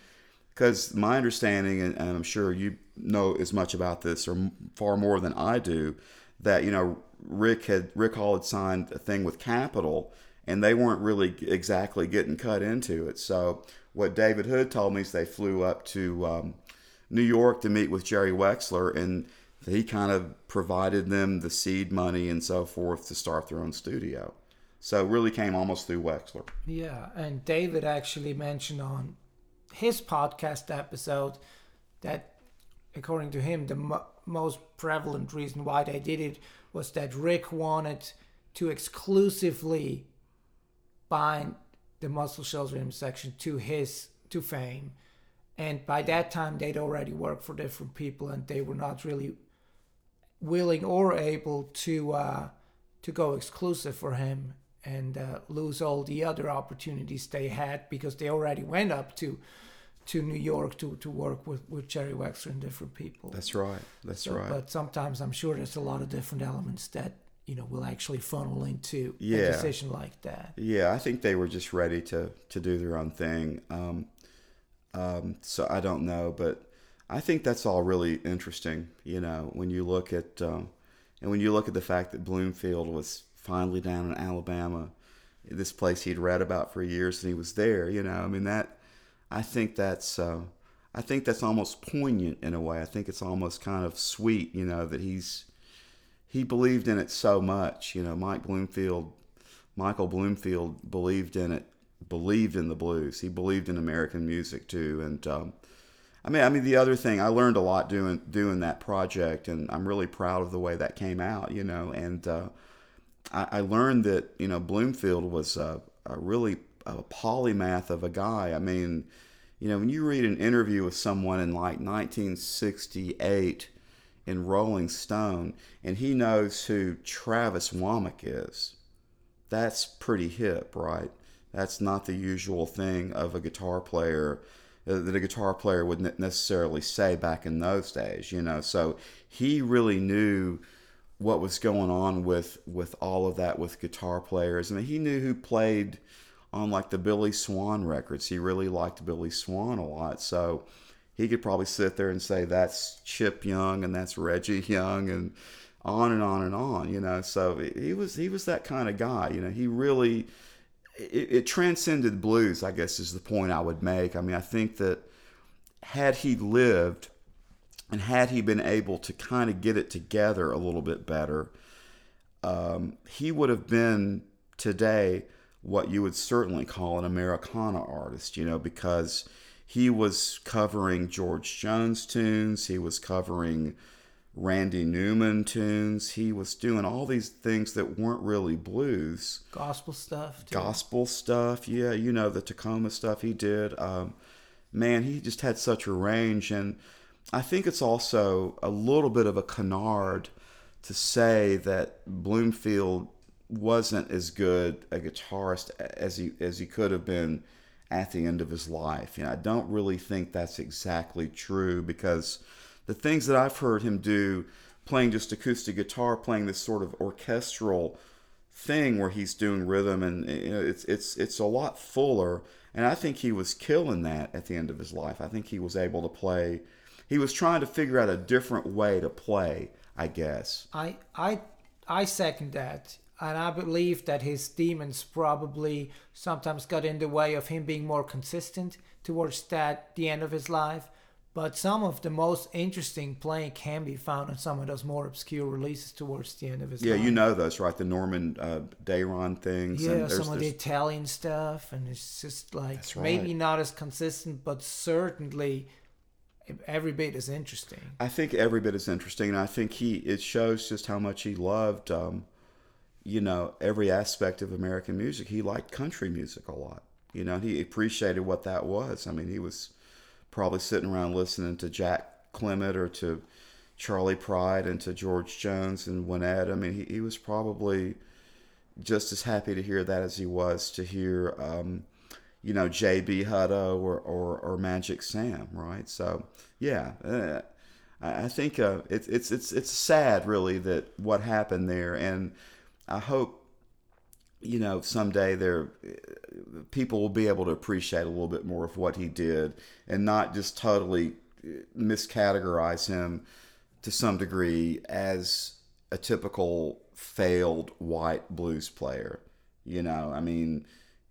because my understanding, and, and, I'm sure you know as much about this or far more than I do, that you know Rick had Rick Hall had signed a thing with Capitol, and they weren't really exactly getting cut into it. So what David Hood told me is they flew up to um, New York to meet with Jerry Wexler, and he kind of provided them the seed money and so forth to start their own studio. So really came almost through Wexler. Yeah, and David actually mentioned on his podcast episode that, according to him, the mo- most prevalent reason why they did it was that Rick wanted to exclusively bind the Muscle Shoals Rhythm section to his to fame, and by that time they'd already worked for different people, and they were not really willing or able to uh, to go exclusive for him and uh, lose all the other opportunities they had because they already went up to to New York to, to work with, with Jerry Wexler and different people. That's right. That's So, right. But sometimes I'm sure there's a lot of different elements that you know will actually funnel into Yeah. a decision like that. Yeah, I think they were just ready to to do their own thing. Um, um, so I don't know, but I think that's all really interesting. You know, when you look at um, and when you look at the fact that Bloomfield was finally down in Alabama, this place he'd read about for years, and he was there. You know, I mean that. I think that's. Uh, I think that's almost poignant in a way. I think it's almost kind of sweet, you know, that he's he believed in it so much. You know, Mike Bloomfield, Michael Bloomfield believed in it, believed in the blues. He believed in American music too. And um, I mean, I mean, the other thing I learned a lot doing doing that project, and I'm really proud of the way that came out. You know, and uh, I, I learned that you know Bloomfield was a, a really a polymath of a guy. I mean, you know, when you read an interview with someone in like 1968 in Rolling Stone, and he knows who Travis Wammack is, that's pretty hip, right? That's not the usual thing of a guitar player Uh, that a guitar player would ne- necessarily say back in those days, you know. So he really knew what was going on with with all of that with guitar players. I mean, he knew who played on like the Billy Swan records. He really liked Billy Swan a lot, so he could probably sit there and say that's Chip Young and that's Reggie Young and on and on and on, you know. So he was he was that kind of guy, you know. He really it, it transcended blues, I guess, is the point I would make. I mean, I think that had he lived and had he been able to kind of get it together a little bit better, um, he would have been today what you would certainly call an Americana artist, you know, because he was covering George Jones tunes, he was covering Randy Newman tunes, he was doing all these things that weren't really blues Gospel stuff. Too. gospel stuff. Yeah, you know the Takoma stuff he did. Um, man, he just had such a range, and I think it's also a little bit of a canard to say that Bloomfield wasn't as good a guitarist as he as he could have been at the end of his life. You know, I don't really think that's exactly true because the things that I've heard him do, playing just acoustic guitar, playing this sort of orchestral thing where he's doing rhythm and you know, it's it's it's a lot fuller and I think he was killing that at the end of his life. I think he was able to play he was trying to figure out a different way to play, I guess. I I I second that. And I believe that his demons probably sometimes got in the way of him being more consistent towards that the end of his life. But some of the most interesting playing can be found on some of those more obscure releases towards the end of his Yeah, life. you know those, right? The Norman uh, Dayron things. Yeah, some of the Italian stuff, and it's just like That's maybe not as consistent, but certainly every bit is interesting. I think every bit is interesting, and I think he it shows just how much he loved, um, you know, every aspect of American music. He liked country music a lot. You know, he appreciated what that was. I mean, he was probably sitting around listening to Jack Clement or to Charley Pride and to George Jones and Wynette. I mean, he, he was probably just as happy to hear that as he was to hear, um, you know, J.B. Hutto or, or, or Magic Sam, right? So, yeah, uh, I think uh, it's it's it's it's sad, really, that what happened there, and I hope, you know, someday there people will be able to appreciate a little bit more of what he did, and not just totally miscategorize him to some degree as a typical failed white blues player. You know, I mean,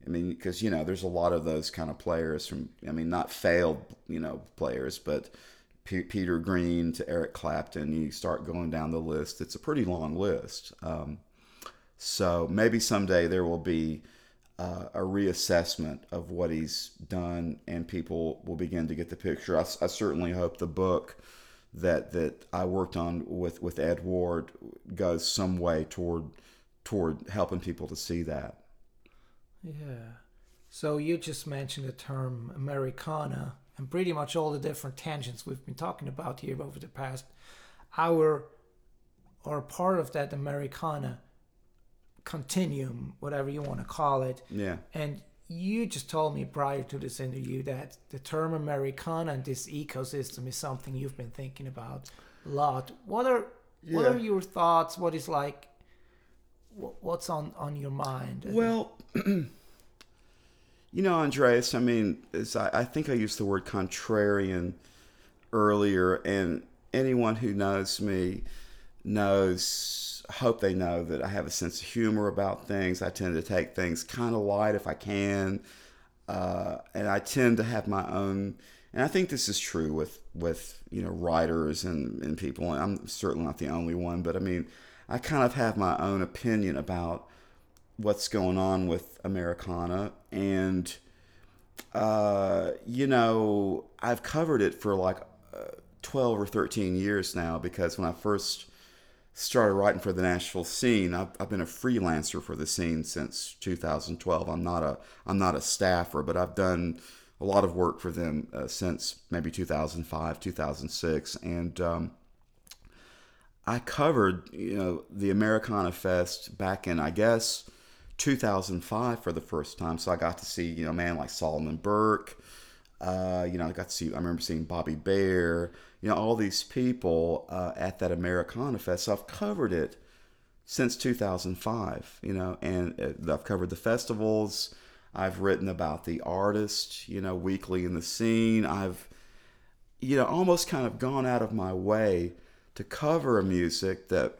I mean, because you know, there's a lot of those kind of players from. I mean, not failed, you know, players, but P- Peter Green to Eric Clapton. You start going down the list. It's a pretty long list. Um, So maybe someday there will be uh, a reassessment of what he's done, and people will begin to get the picture. I, I certainly hope the book that that I worked on with with Ed Ward goes some way toward toward helping people to see that. Yeah. So you just mentioned the term Americana and pretty much all the different tangents we've been talking about here over the past hour are part of that Americana continuum, whatever you want to call it. Yeah. And you just told me prior to this interview that the term Americana and this ecosystem is something you've been thinking about a lot. What are what are your thoughts? What is like what's on on your mind? Well, you know, Andreas, I mean, as I, I think I used the word contrarian earlier, and anyone who knows me knows, hope they know that I have a sense of humor about things. I tend to take things kind of light if I can, uh, and I tend to have my own. And I think this is true with with you know writers and and people. And I'm certainly not the only one, but I mean, I kind of have my own opinion about what's going on with Americana. And, uh, you know, I've covered it for like uh, 12 or 13 years now because when I first started writing for the Nashville scene, I've, I've been a freelancer for the scene since 2012. I'm not a I'm not a staffer, but I've done a lot of work for them uh, since maybe 2005, 2006, and um, I covered, you know, the Americana Fest back in, I guess, 2005 for the first time. So I got to see, you know, man like Solomon Burke. Uh, you know, I got to see, I remember seeing Bobby Bare, you know, all these people uh, at that Americana Fest. So I've covered it since 2005, you know, and uh, I've covered the festivals. I've written about the artist, you know, weekly in the scene. I've, you know, almost kind of gone out of my way to cover a music that,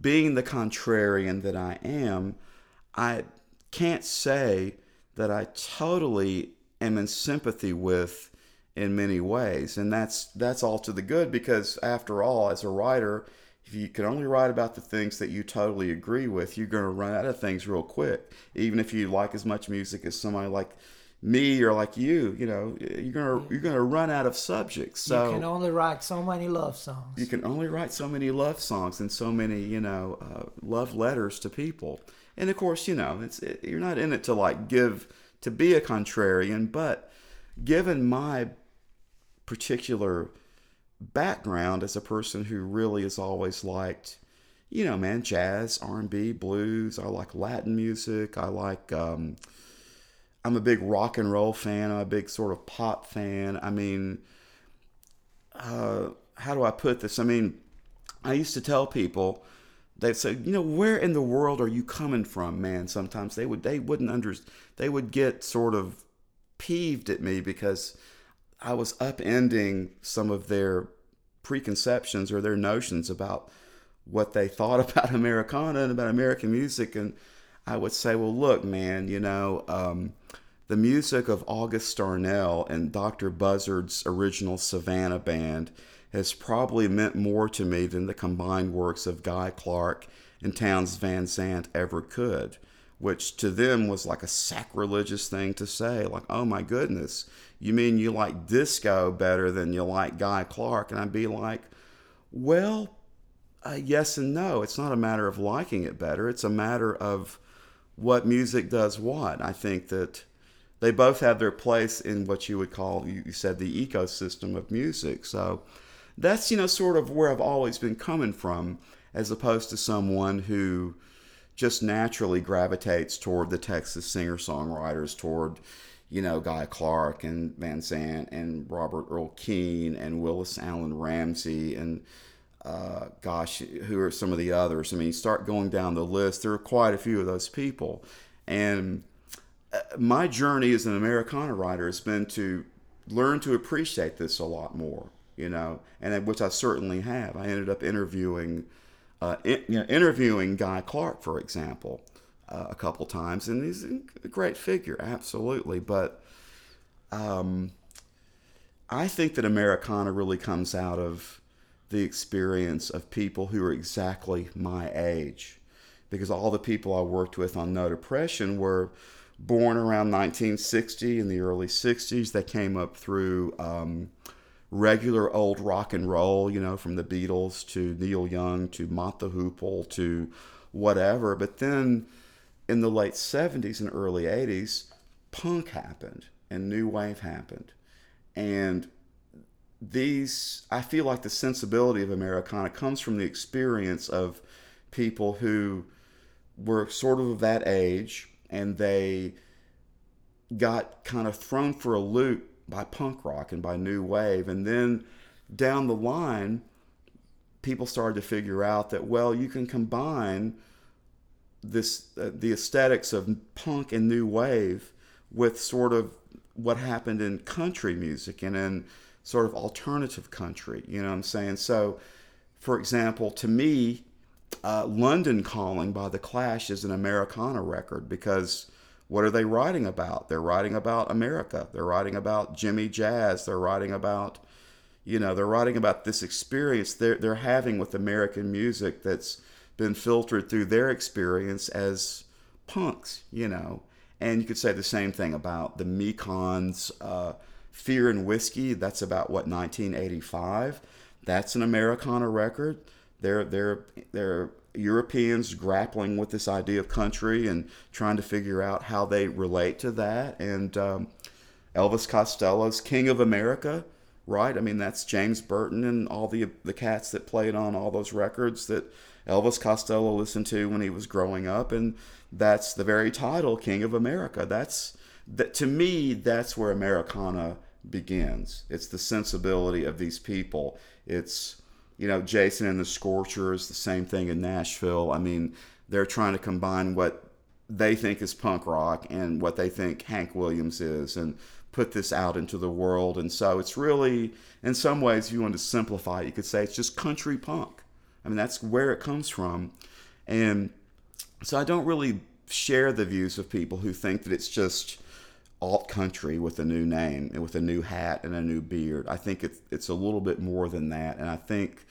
being the contrarian that I am, I can't say that I totally am in sympathy with in many ways. And that's that's all to the good because after all, as a writer, if you can only write about the things that you totally agree with, you're going to run out of things real quick. Even if you like as much music as somebody like me or like you, you know, you're gonna you're gonna run out of subjects. So you can only write so many love songs. you can only write so many love songs and so many you know uh, love letters to people and of course you know it's it, you're not in it to like give to be a contrarian but given my particular background as a person who really has always liked you know man jazz r&b blues i like latin music i like um, i'm a big rock and roll fan i'm a big sort of pop fan i mean uh, how do I put this? I mean, I used to tell people, they'd say, you know, where in the world are you coming from, man? Sometimes they would, they wouldn't under, they would get sort of peeved at me because I was upending some of their preconceptions or their notions about what they thought about Americana and about American music. And I would say, well, look, man, you know, um, the music of August Darnell and Dr. Buzzard's original Savannah band has probably meant more to me than the combined works of Guy Clark and Townes Van Zandt ever could, which to them was like a sacrilegious thing to say. Like, oh my goodness, you mean you like disco better than you like Guy Clark? And I'd be like, well, uh, yes and no. It's not a matter of liking it better. It's a matter of what music does what. I think that they both have their place in what you would call, you said, the ecosystem of music. So that's, you know, sort of where I've always been coming from, as opposed to someone who just naturally gravitates toward the Texas singer songwriters, toward, you know, Guy Clark and Van Zandt and Robert Earl Keen and Willis Alan Ramsey and uh, gosh, who are some of the others? I mean, you start going down the list. There are quite a few of those people, and uh, my journey as an Americana writer has been to learn to appreciate this a lot more. You know, and which I certainly have. I ended up interviewing, uh, in, you know, interviewing Guy Clark, for example, uh, a couple times, and he's a great figure, absolutely. But um, I think that Americana really comes out of the experience of people who are exactly my age. because all the people I worked with on No Depression were born around 1960 in the early 60s. They came up through um, regular old rock and roll, you know, from the Beatles to Neil Young to Mott the Hoople to whatever. But then in the late 70s and early 80s, punk happened and new wave happened. And these, I feel like the sensibility of Americana comes from the experience of people who were sort of of that age and they got kind of thrown for a loop by punk rock and by new wave. And then down the line, people started to figure out that, well, you can combine this uh, the aesthetics of punk and new wave with sort of what happened in country music and in sort of alternative country you know what i'm saying so for example to me uh, london calling by the clash is an americana record because what are they writing about they're writing about america they're writing about jimmy jazz they're writing about you know they're writing about this experience they're, they're having with american music that's been filtered through their experience as punks, you know. And you could say the same thing about the Mekons, uh, Fear and Whiskey. That's about what 1985. That's an Americana record. They're they're they're Europeans grappling with this idea of country and trying to figure out how they relate to that. And um, Elvis Costello's King of America, right? I mean, that's James Burton and all the the cats that played on all those records that Elvis Costello listened to when he was growing up, and that's the very title, King of America. That's that to me, that's where Americana begins. It's the sensibility of these people. It's you know Jason and the Scorchers, the same thing in Nashville. I mean, they're trying to combine what they think is punk rock and what they think Hank Williams is, and put this out into the world. And so it's really, in some ways, if you want to simplify it, you could say it's just country punk. I mean, that's where it comes from. And so I don't really share the views of people who think that it's just alt country with a new name and with a new hat and a new beard. I think it's it's a little bit more than that. And I think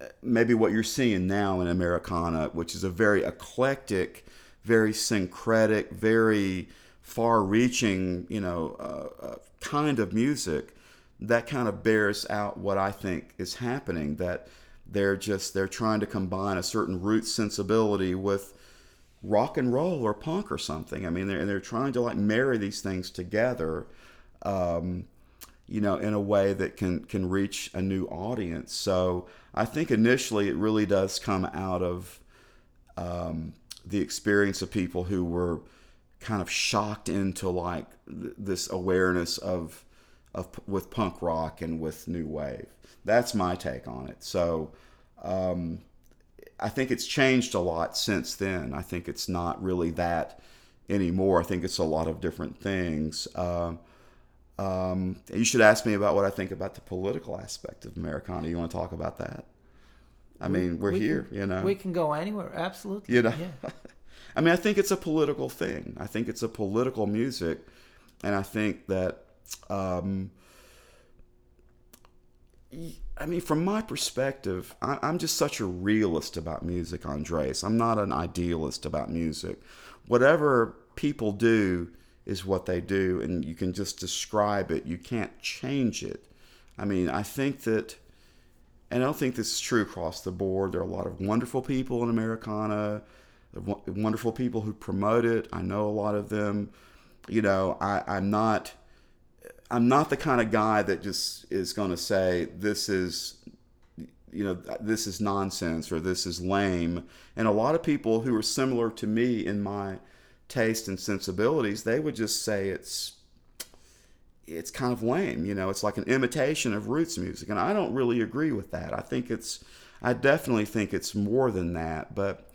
uh, maybe what you're seeing now in Americana, which is a very eclectic, very syncretic, very far-reaching, you know, uh, uh, kind of music, that kind of bears out what I think is happening. That they're just they're trying to combine a certain root sensibility with rock and roll or punk or something. I mean, they're, they're trying to like marry these things together, um, you know, in a way that can can reach a new audience. So I think initially it really does come out of um, the experience of people who were kind of shocked into like th- this awareness of of with punk rock and with new wave. That's my take on it. So um, I think it's changed a lot since then. I think it's not really that anymore. I think it's a lot of different things. Uh, um, you should ask me about what I think about the political aspect of Americana. You want to talk about that? I mean, we're We here, can- you know. We can go anywhere, absolutely. You know? Yeah. I mean, I think it's a political thing. I think it's a political music, and I think that, um, I mean, from my perspective, I, I'm just such a realist about music, Andreas. I'm not an idealist about music. Whatever people do is what they do, and you can just describe it. You can't change it. I mean, I think that and I don't think this is true across the board. There are a lot of wonderful people in Americana, wonderful people who promote it. I know a lot of them. You know, I, I'm not. I'm not the kind of guy that just is going to say this is, you know, this is nonsense or this is lame. And a lot of people who are similar to me in my taste and sensibilities, they would just say it's it's kind of lame. You know, it's like an imitation of roots music, and I don't really agree with that. I think it's, I definitely think it's more than that. But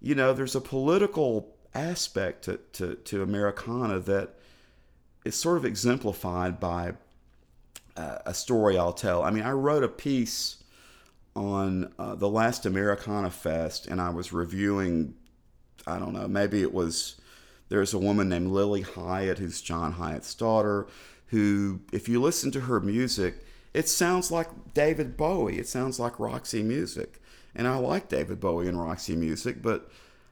you know, there's a political aspect to to, to Americana that is sort of exemplified by uh, a story I'll tell. I mean, I wrote a piece on uh, the last Americana Fest, and I was reviewing. I don't know. Maybe it was there's a woman named Lilly Hiatt, who's John Hiatt's daughter, who, if you listen to her music, it sounds like David Bowie. It sounds like Roxy music. and I like David Bowie and Roxy Music, but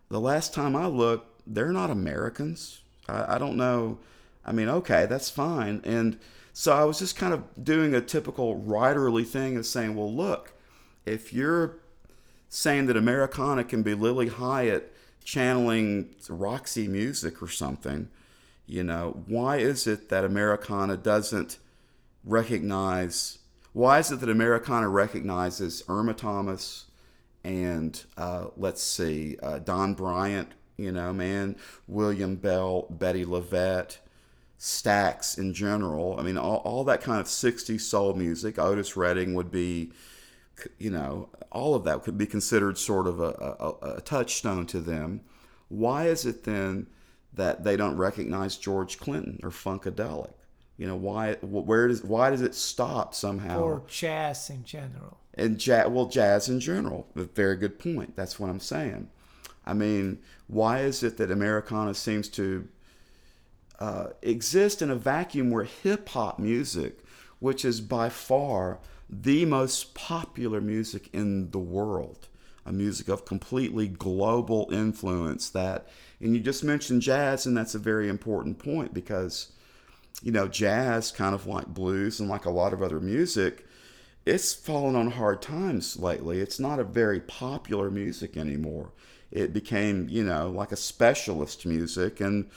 the last time I looked, they're not Americans. I, I don't know. I mean, okay, that's fine. And so I was just kind of doing a typical writerly thing of saying, well, look, if you're saying that Americana can be Lilly Hiatt channeling Roxy music or something, you know, why is it that Americana doesn't recognize? Why is it that Americana recognizes Irma Thomas and uh, let's see, uh, Don Bryant, you know, man, William Bell, Bettye LaVette, Stax in general. I mean, all, all that kind of 60s soul music. Otis Redding would be, you know, all of that could be considered sort of a, a, a touchstone to them. Why is it then that they don't recognize George Clinton or Funkadelic? You know, why? Where does why does it stop somehow? Or jazz in general. and jazz, well, jazz in general. A very good point. That's what I'm saying. I mean, why is it that Americana seems to uh, exist in a vacuum where hip hop music, which is by far the most popular music in the world, a music of completely global influence, that, and you just mentioned jazz, and that's a very important point because, you know, jazz, kind of like blues and like a lot of other music, it's fallen on hard times lately. It's not a very popular music anymore. It became, you know, like a specialist music and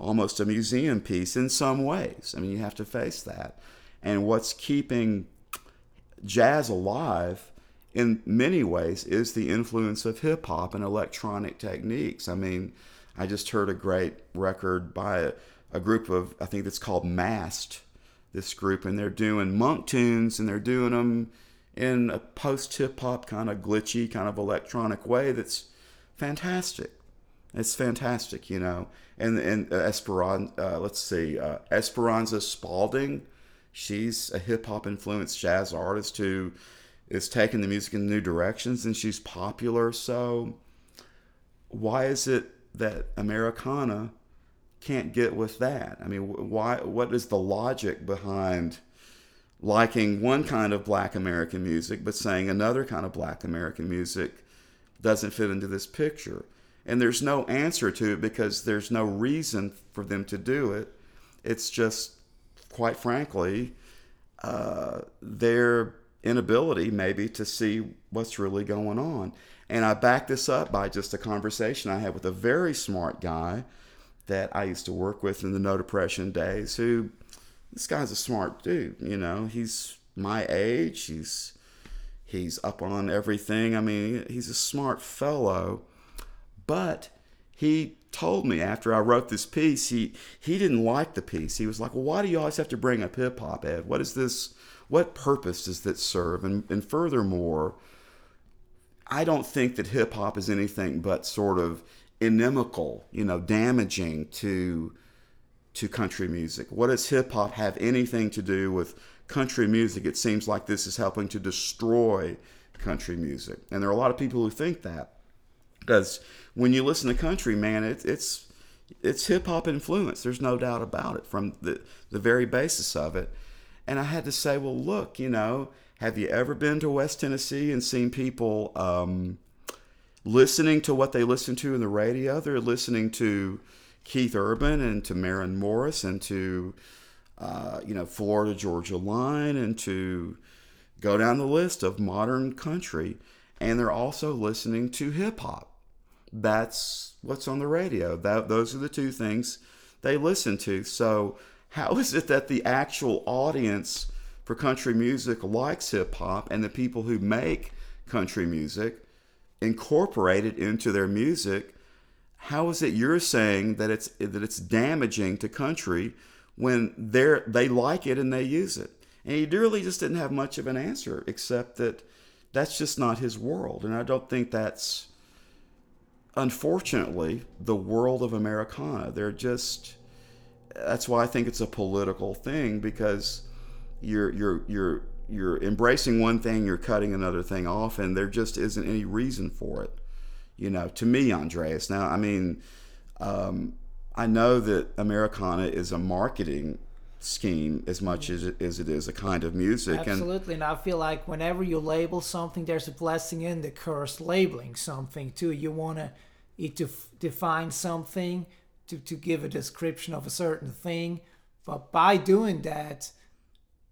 almost a museum piece in some ways. I mean, you have to face that. And what's keeping jazz alive in many ways is the influence of hip hop and electronic techniques. I mean, I just heard a great record by a, a group of, I think it's called Mast this group, and they're doing monk tunes and they're doing them in a post hip hop kind of glitchy, kind of electronic way that's fantastic. It's fantastic, you know. And and uh, uh, let's see, uh, Esperanza Spalding, she's a hip hop influenced jazz artist who is taking the music in new directions, and she's popular. So why is it that Americana can't get with that. I mean, why? What is the logic behind liking one kind of Black American music, but saying another kind of Black American music doesn't fit into this picture? And there's no answer to it because there's no reason for them to do it. It's just, quite frankly, uh, their inability maybe to see what's really going on. And I back this up by just a conversation I had with a very smart guy that I used to work with in the no depression days who this guy's a smart dude, you know. He's my age, he's he's up on everything. I mean, he's a smart fellow. But he told me after I wrote this piece, he he didn't like the piece. He was like, "Well, why do you always have to bring up hip hop, Ed? What is this? What purpose does that serve?" And and furthermore, I don't think that hip hop is anything but sort of inimical, you know, damaging to to country music. What does hip hop have anything to do with country music? It seems like this is helping to destroy country music, and there are a lot of people who think that because when you listen to country, man, it, it's it's hip hop influence. There's no doubt about it from the the very basis of it. And I had to say, well, look, you know, have you ever been to West Tennessee and seen people? Um, listening to what they listen to in the radio. They're listening to Keith Urban and to Maren Morris and to uh, you know Florida Georgia Line and to go down the list of modern country. And they're also listening to hip hop. That's what's on the radio. That those are the two things they listen to. So how is it that the actual audience for country music likes hip hop and the people who make country music incorporate it into their music, how is it you're saying that it's that it's damaging to country when they're they like it and they use it? And he really just didn't have much of an answer except that that's just not his world, and I don't think that's unfortunately the world of Americana. They're just that's why I think it's a political thing because you're you're you're you're embracing one thing, you're cutting another thing off, and there just isn't any reason for it. You know, to me, Andreas. Now, I mean, um, I know that Americana is a marketing scheme as much as it, as it is a kind of music. And Absolutely, and I feel like whenever you label something, there's a blessing in the curse labeling something too. You want to it to f- define something, to, to give a description of a certain thing, but by doing that,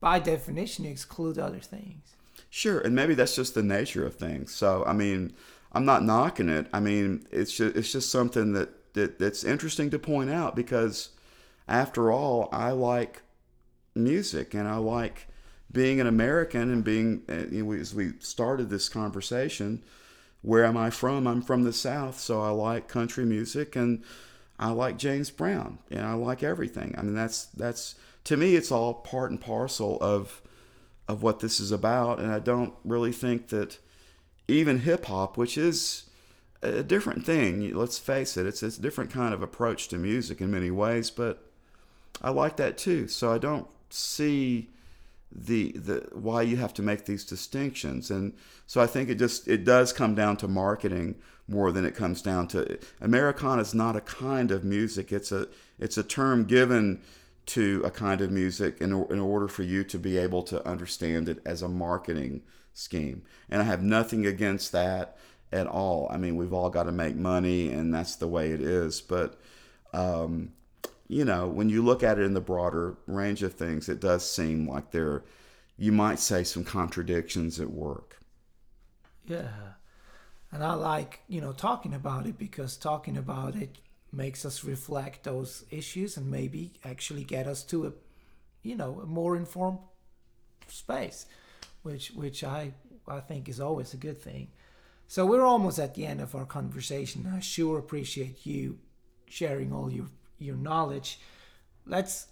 by definition, you exclude other things. Sure, and maybe that's just the nature of things. So, I mean, I'm not knocking it. I mean, it's just it's just something that, that that's interesting to point out because, after all, I like music and I like being an American and being uh, you know, as we started this conversation. Where am I from? I'm from the South, so I like country music and I like James Brown and I like everything. I mean, that's that's to me, it's all part and parcel of of what this is about, and I don't really think that even hip hop, which is a different thing, let's face it, it's, it's a different kind of approach to music in many ways, but I like that too. So I don't see the the why you have to make these distinctions. And so I think it just it does come down to marketing more than it comes down to Americana is not a kind of music. It's a it's a term given to a kind of music in, in order for you to be able to understand it as a marketing scheme. And I have nothing against that at all. I mean we've all got to make money and that's the way it is. But um, you know, when you look at it in the broader range of things, it does seem like there, you might say, some contradictions at work. Yeah. And I like, you know, talking about it because talking about it makes us reflect those issues and maybe actually get us to a, you know, a more informed space, which which I I think is always a good thing. So we're almost at the end of our conversation. I sure appreciate you sharing all your your knowledge. Let's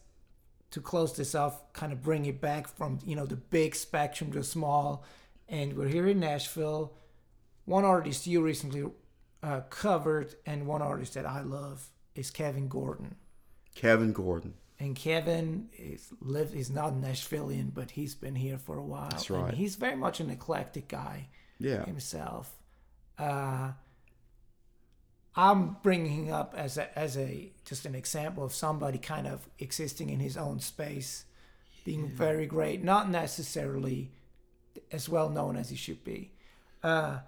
to close this off, kind of bring it back from you know the big spectrum to small, and we're here in Nashville. One artist you recently uh, covered, and one artist that I love is Kevin Gordon. Kevin Gordon. And Kevin is live is not Nashvilleian, but he's been here for a while. That's right. And he's very much an eclectic guy Yeah. himself. Uh, I'm bringing up as a as a just an example of somebody kind of existing in his own space, being very great, not necessarily as well known as he should be. Uh,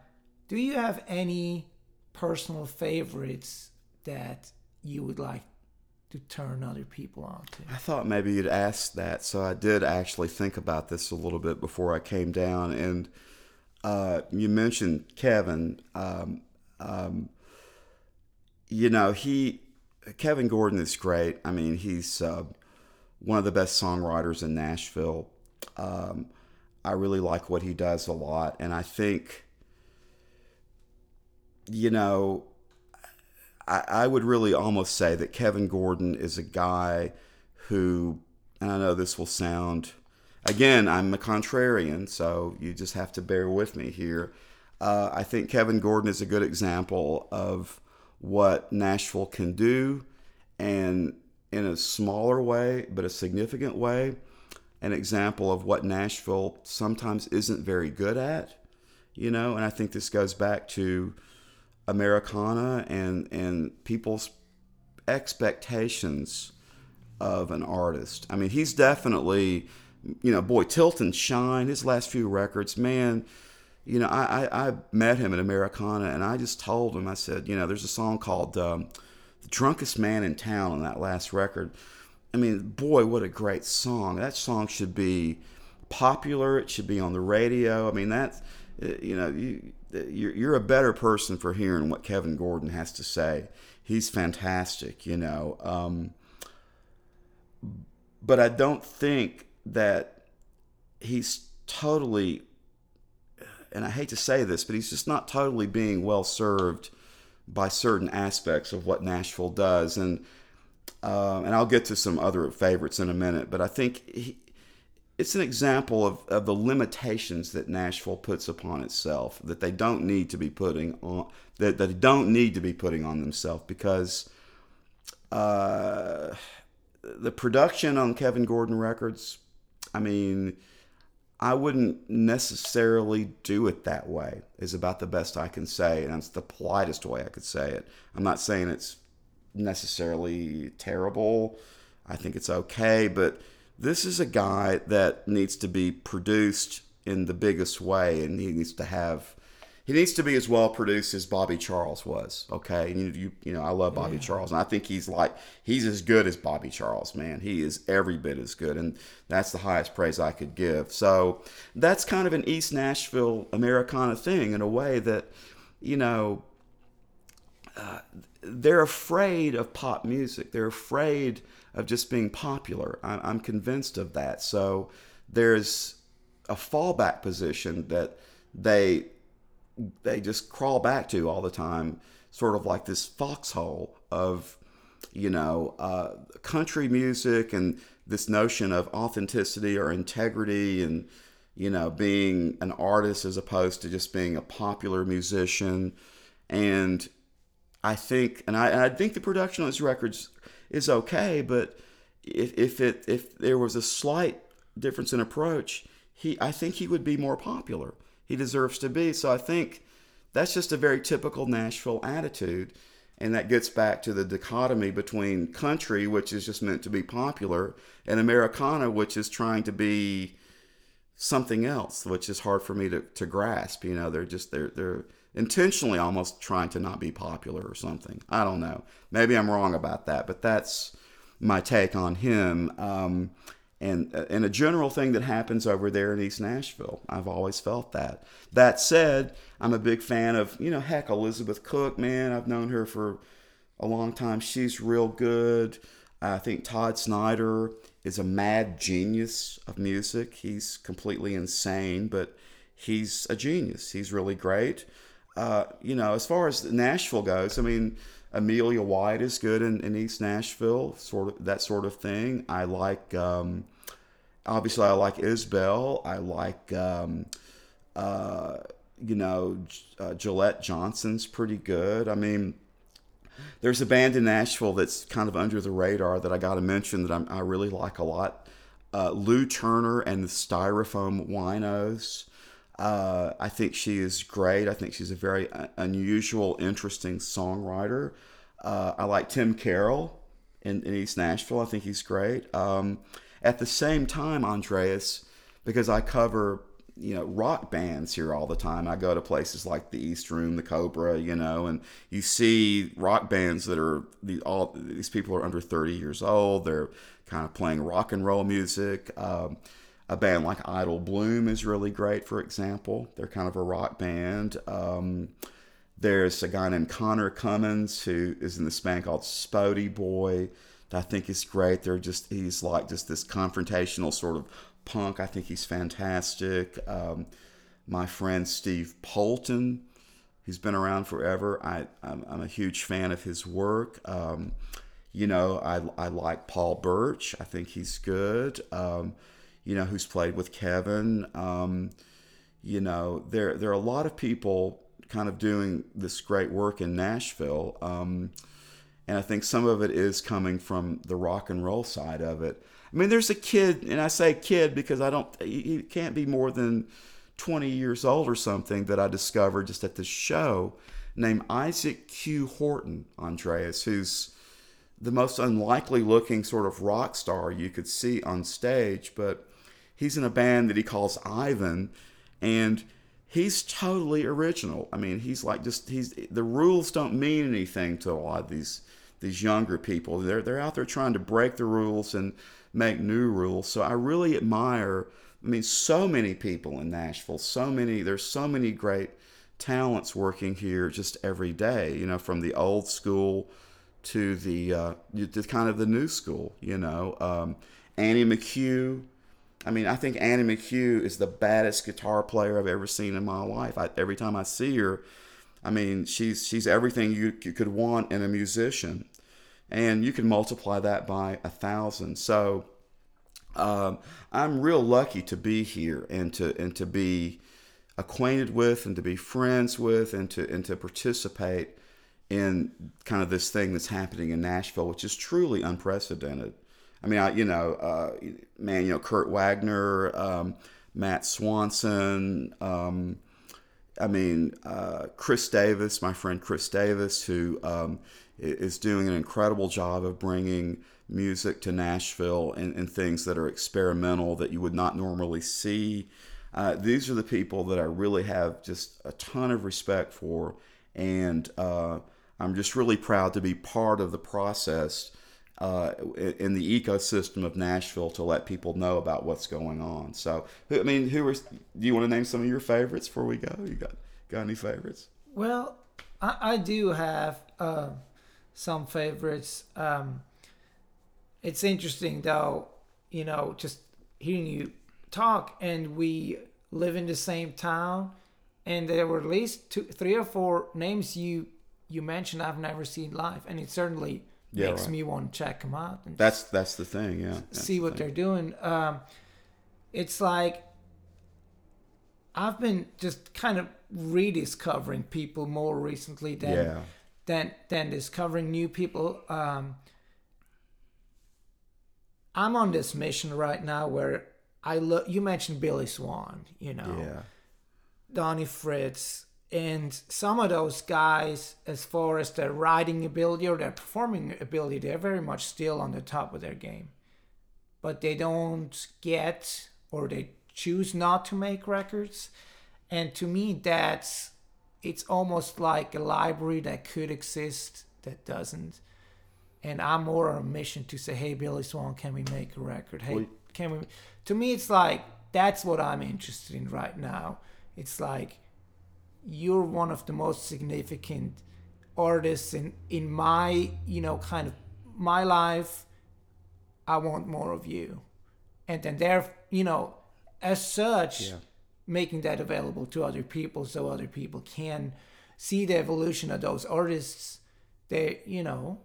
do you have any personal favorites that you would like to turn other people on to? I thought maybe you'd ask that, so I did actually think about this a little bit before I came down. And uh, you mentioned Kevin. Um, um, you know, he Kevin Gordon is great. I mean, he's uh, one of the best songwriters in Nashville. Um, I really like what he does a lot, and I think, you know, I, I would really almost say that Kevin Gordon is a guy who, and I know this will sound, again, I'm a contrarian, so you just have to bear with me here. Uh, I think Kevin Gordon is a good example of what Nashville can do, and in a smaller way, but a significant way, an example of what Nashville sometimes isn't very good at, you know. And I think this goes back to Americana and and people's expectations of an artist. I mean, he's definitely, you know, boy, Tilt and Shine, his last few records, man. You know, I, I, I met him at Americana and I just told him, I said, you know, there's a song called um, The Drunkest Man in Town on that last record. I mean, boy, what a great song. That song should be popular. It should be on the radio. I mean, that's, you know, you, you're, you're a better person for hearing what Kevin Gordon has to say. He's fantastic, you know. Um, but I don't think that he's totally, and I hate to say this, but he's just not totally being well served by certain aspects of what Nashville does. And um, and I'll get to some other favorites in a minute, but I think he, it's an example of, of the limitations that Nashville puts upon itself that they don't need to be putting on that, that they don't need to be putting on themselves because uh, the production on Kevin Gordon records, I mean, I wouldn't necessarily do it that way. Is about the best I can say, and that's the politest way I could say it. I'm not saying it's necessarily terrible. I think it's okay, but this is a guy that needs to be produced in the biggest way, and he needs to have. He needs to be as well produced as Bobby Charles was. Okay, and you, you, you know, I love Bobby Charles, and I think he's like he's as good as Bobby Charles. Man, he is every bit as good, and that's the highest praise I could give. So that's kind of an East Nashville Americana thing in a way that, you know, uh, they're afraid of pop music. They're afraid of just being popular. I- I'm convinced of that. So there's a fallback position that they they just crawl back to all the time, sort of like this foxhole of you know uh, country music and this notion of authenticity or integrity and you know being an artist as opposed to just being a popular musician and I think, and I, and I think the production on his records is okay, but if, if it if there was a slight difference in approach, he I think he would be more popular. He deserves to be. So I think that's just a very typical Nashville attitude, and that gets back to the dichotomy between country, which is just meant to be popular, and Americana, which is trying to be something else, which is hard for me to, to grasp. You know, they're just they're they're intentionally almost trying to not be popular or something. I don't know. Maybe I'm wrong about that, but that's my take on him. Um, and and a general thing that happens over there in East Nashville. I've always felt that. That said, I'm a big fan of you know heck Elizabeth Cook. Man, I've known her for a long time. She's real good. I think Todd Snider is a mad genius of music. He's completely insane, but he's a genius. He's really great. Uh, you know, as far as Nashville goes, I mean, Amelia White is good in, in East Nashville, sort of that sort of thing. I like, um, obviously, I like Isbell. I like, um, uh, you know, uh, Jillette Johnson's pretty good. I mean, there's a band in Nashville that's kind of under the radar that I got to mention that I'm, I really like a lot. Uh, Lou Turner and the Styrofoam Winos. Uh, I think she is great. I think she's a very uh, unusual, interesting songwriter. Uh, I like Tim Carroll in, in East Nashville. I think he's great. Um, at the same time, Andreas, because I cover you know rock bands here all the time. I go to places like the East Room, the Cobra, you know, and you see rock bands that are the all these people are under 30 years old. They're kind of playing rock and roll music. Um, a band like Idle Bloom is really great, for example. They're kind of a rock band. Um, there's a guy named Connor Cummins who is in this band called Spody Boy. I think is great. They're just he's like just this confrontational sort of punk. I think he's fantastic. Um, my friend Steve Poulton, he's been around forever. I I'm, I'm a huge fan of his work. Um, you know, I I like Paul Burch. I think he's good. Um, you know, who's played with Kevin. Um, you know, there there are a lot of people kind of doing this great work in Nashville. Um, and I think some of it is coming from the rock and roll side of it. I mean, there's a kid, and I say kid because I don't, he can't be more than 20 years old or something that I discovered just at this show named Isaac Q. Horton, Andreas, who's the most unlikely looking sort of rock star you could see on stage, but he's in a band that he calls Ivan, and he's totally original. I mean, he's like just he's the rules don't mean anything to a lot of these these younger people. They're they're out there trying to break the rules and make new rules. So I really admire. I mean, so many people in Nashville. So many. There's so many great talents working here just every day. You know, from the old school to the uh, to kind of the new school. You know, um, Annie McHugh. I mean, I think Annie McHugh is the baddest guitar player I've ever seen in my life. I, every time I see her, I mean, she's she's everything you, you could want in a musician, and you can multiply that by a thousand. So, um, I'm real lucky to be here and to and to be acquainted with and to be friends with and to and to participate in kind of this thing that's happening in Nashville, which is truly unprecedented. I mean, I, you know, uh, man, you know, Kurt Wagner, um, Matt Swanson. Um, I mean, uh, Chris Davis, my friend Chris Davis, who um, is doing an incredible job of bringing music to Nashville and, and things that are experimental that you would not normally see. Uh, these are the people that I really have just a ton of respect for, and uh, I'm just really proud to be part of the process uh, in the ecosystem of Nashville to let people know about what's going on. So, I mean, who are? Do you want to name some of your favorites before we go? You got got any favorites? Well, I, I do have uh, some favorites. Um, it's interesting though, you know, just hearing you talk, and we live in the same town, and there were at least two, three or four names you you mentioned I've never seen live, and it certainly Yeah, makes right. me want to check them out and That's that's the thing. Yeah. That's see what they're doing. Um, it's like I've been just kind of rediscovering people more recently than Yeah. than than discovering new people. Um, I'm on this mission right now where I look. You mentioned Billy Swan, you know, Yeah. Donnie Fritts, and some of those guys, as far as their writing ability or their performing ability, they're very much still on the top of their game. But they don't get or they choose not to make records. And to me, that's it's almost like a library that could exist that doesn't. And I'm more on a mission to say, hey, Billy Swan, can we make a record? Hey, can we? To me, it's like that's what I'm interested in right now. It's like you're one of the most significant artists in in my you know kind of my life. I want more of you, and then they're you know as such Yeah. making that available to other people so other people can see the evolution of those artists. They you know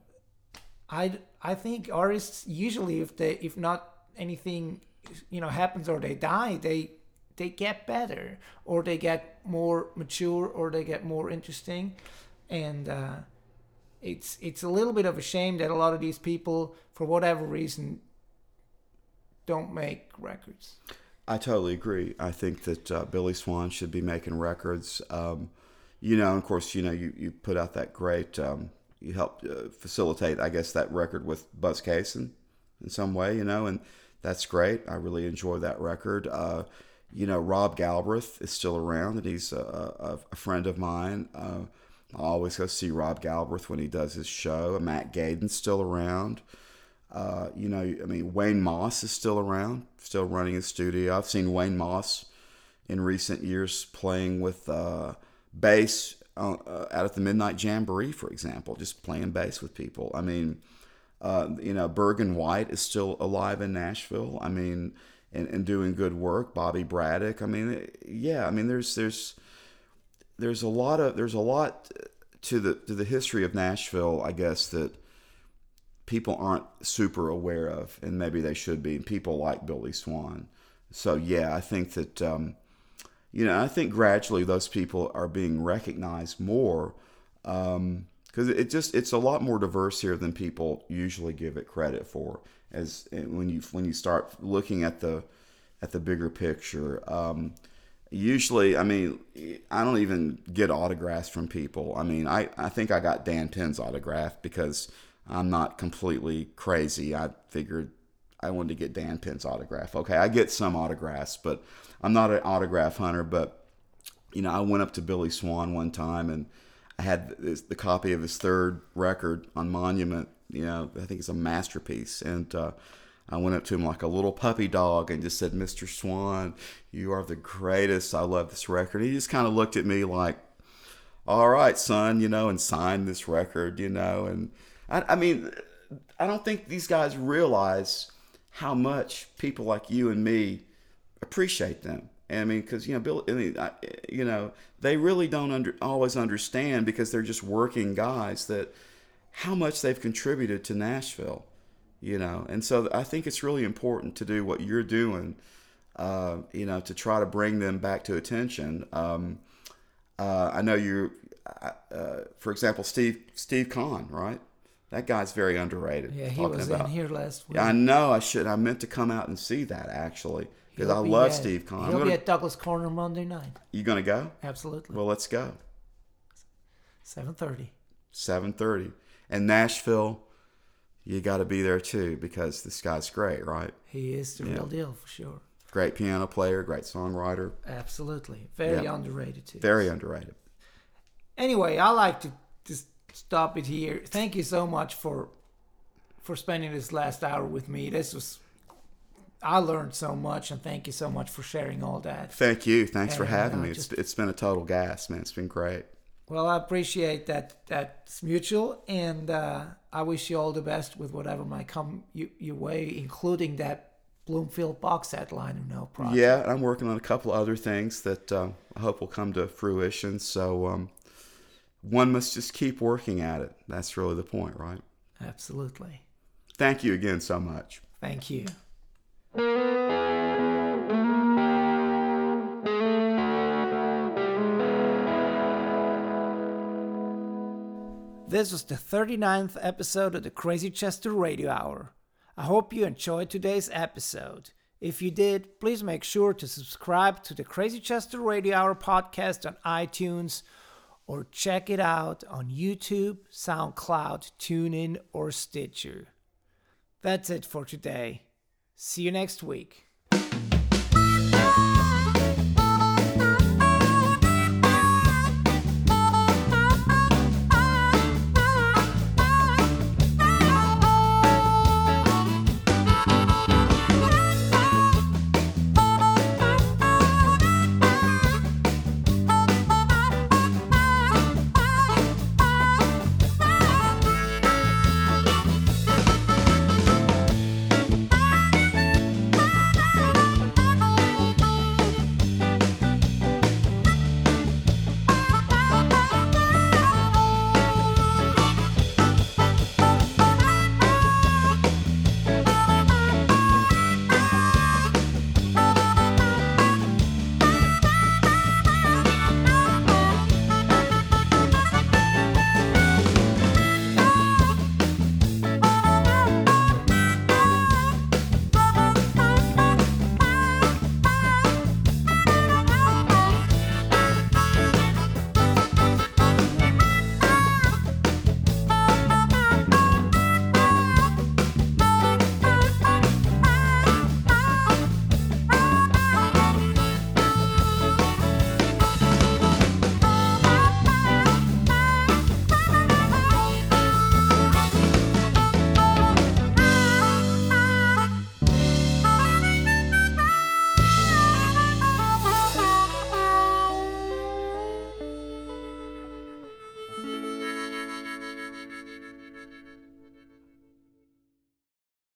I I think artists usually if they if not anything you know happens or they die they they get better or they get more mature or they get more interesting and uh, it's it's a little bit of a shame that a lot of these people for whatever reason don't make records I totally agree. I think that uh, Billy Swan should be making records. Um, you know, of course, you know, you, you put out that great, um, you helped uh, facilitate, I guess, that record with Buzz Cason in some way, you know, and that's great. I really enjoy that record. You know, Rob Galbraith is still around, and he's a, a, a friend of mine. Uh, I always go see Rob Galbraith when he does his show. Mac Gayden's still around. Uh, you know, I mean, Wayne Moss is still around, still running his studio. I've seen Wayne Moss in recent years playing with uh, bass uh, uh, out at the Midnight Jamboree, for example, just playing bass with people. I mean, uh, you know, Bergen White is still alive in Nashville. I mean, and, and doing good work. Bobby Braddock. I mean, yeah. I mean, there's there's there's a lot of there's a lot to the to the history of Nashville. I guess that people aren't super aware of, and maybe they should be. And People like Billy Swan. So yeah, I think that um, you know, I think gradually those people are being recognized more because it just it's a lot more diverse here than people usually give it credit for. As when you when you start looking at the at the bigger picture. Um, usually, I mean, I don't even get autographs from people. I mean, I, I think I got Dan Penn's autograph because I'm not completely crazy. I figured I wanted to get Dan Penn's autograph. Okay, I get some autographs, but I'm not an autograph hunter. But you know, I went up to Billy Swan one time and I had this, the copy of his third record on Monument. You know, I think it's a masterpiece, and uh, I went up to him like a little puppy dog and just said, "Mr. Swan, you are the greatest. I love this record." He just kind of looked at me like, "All right, son," you know, and signed this record, you know, and I, I mean, I don't think these guys realize how much people like you and me appreciate them. And I mean, because you know, Bill, I mean, I, you know, they really don't under, always understand because they're just working guys that how much they've contributed to Nashville, you know. And so I think it's really important to do what you're doing, uh, you know, to try to bring them back to attention. Um, uh, I know you, uh, for example, Steve Steve Conn, right? That guy's very underrated. yeah he was about- in here last week yeah, I know. I should. I meant to come out and see that actually because I be love at- Steve Conn. He'll gonna, be at douglas corner monday night you gonna go? absolutely Well, let's go. 7.30 Seven thirty, and Nashville. you got to be there too because this guy's great, right? He is the Yeah. real deal for sure. Great piano player, great songwriter, Absolutely. Very Yeah. underrated too. very underrated. Anyway, I like to just stop it here. Thank you so much for for spending this last hour with me. This was I learned so much and thank you so much for sharing all that. Thank you. Thanks for And, having uh, me. It's, it's been a total gas, man. It's been great. Well, I appreciate that that's mutual and uh, I wish you all the best with whatever might come you, your way, including that Bloomfield box set liner no project. Yeah, and I'm working on a couple other things that uh, I hope will come to fruition. So um, one must just keep working at it. That's really the point, right? Absolutely. Thank you again so much. Thank you. This was the 39th episode of the Crazy Chester Radio Hour. I hope you enjoyed today's episode. If you did, please make sure to subscribe to the Crazy Chester Radio Hour podcast on iTunes or check it out on YouTube, SoundCloud, TuneIn, or Stitcher. That's it for today. See you next week.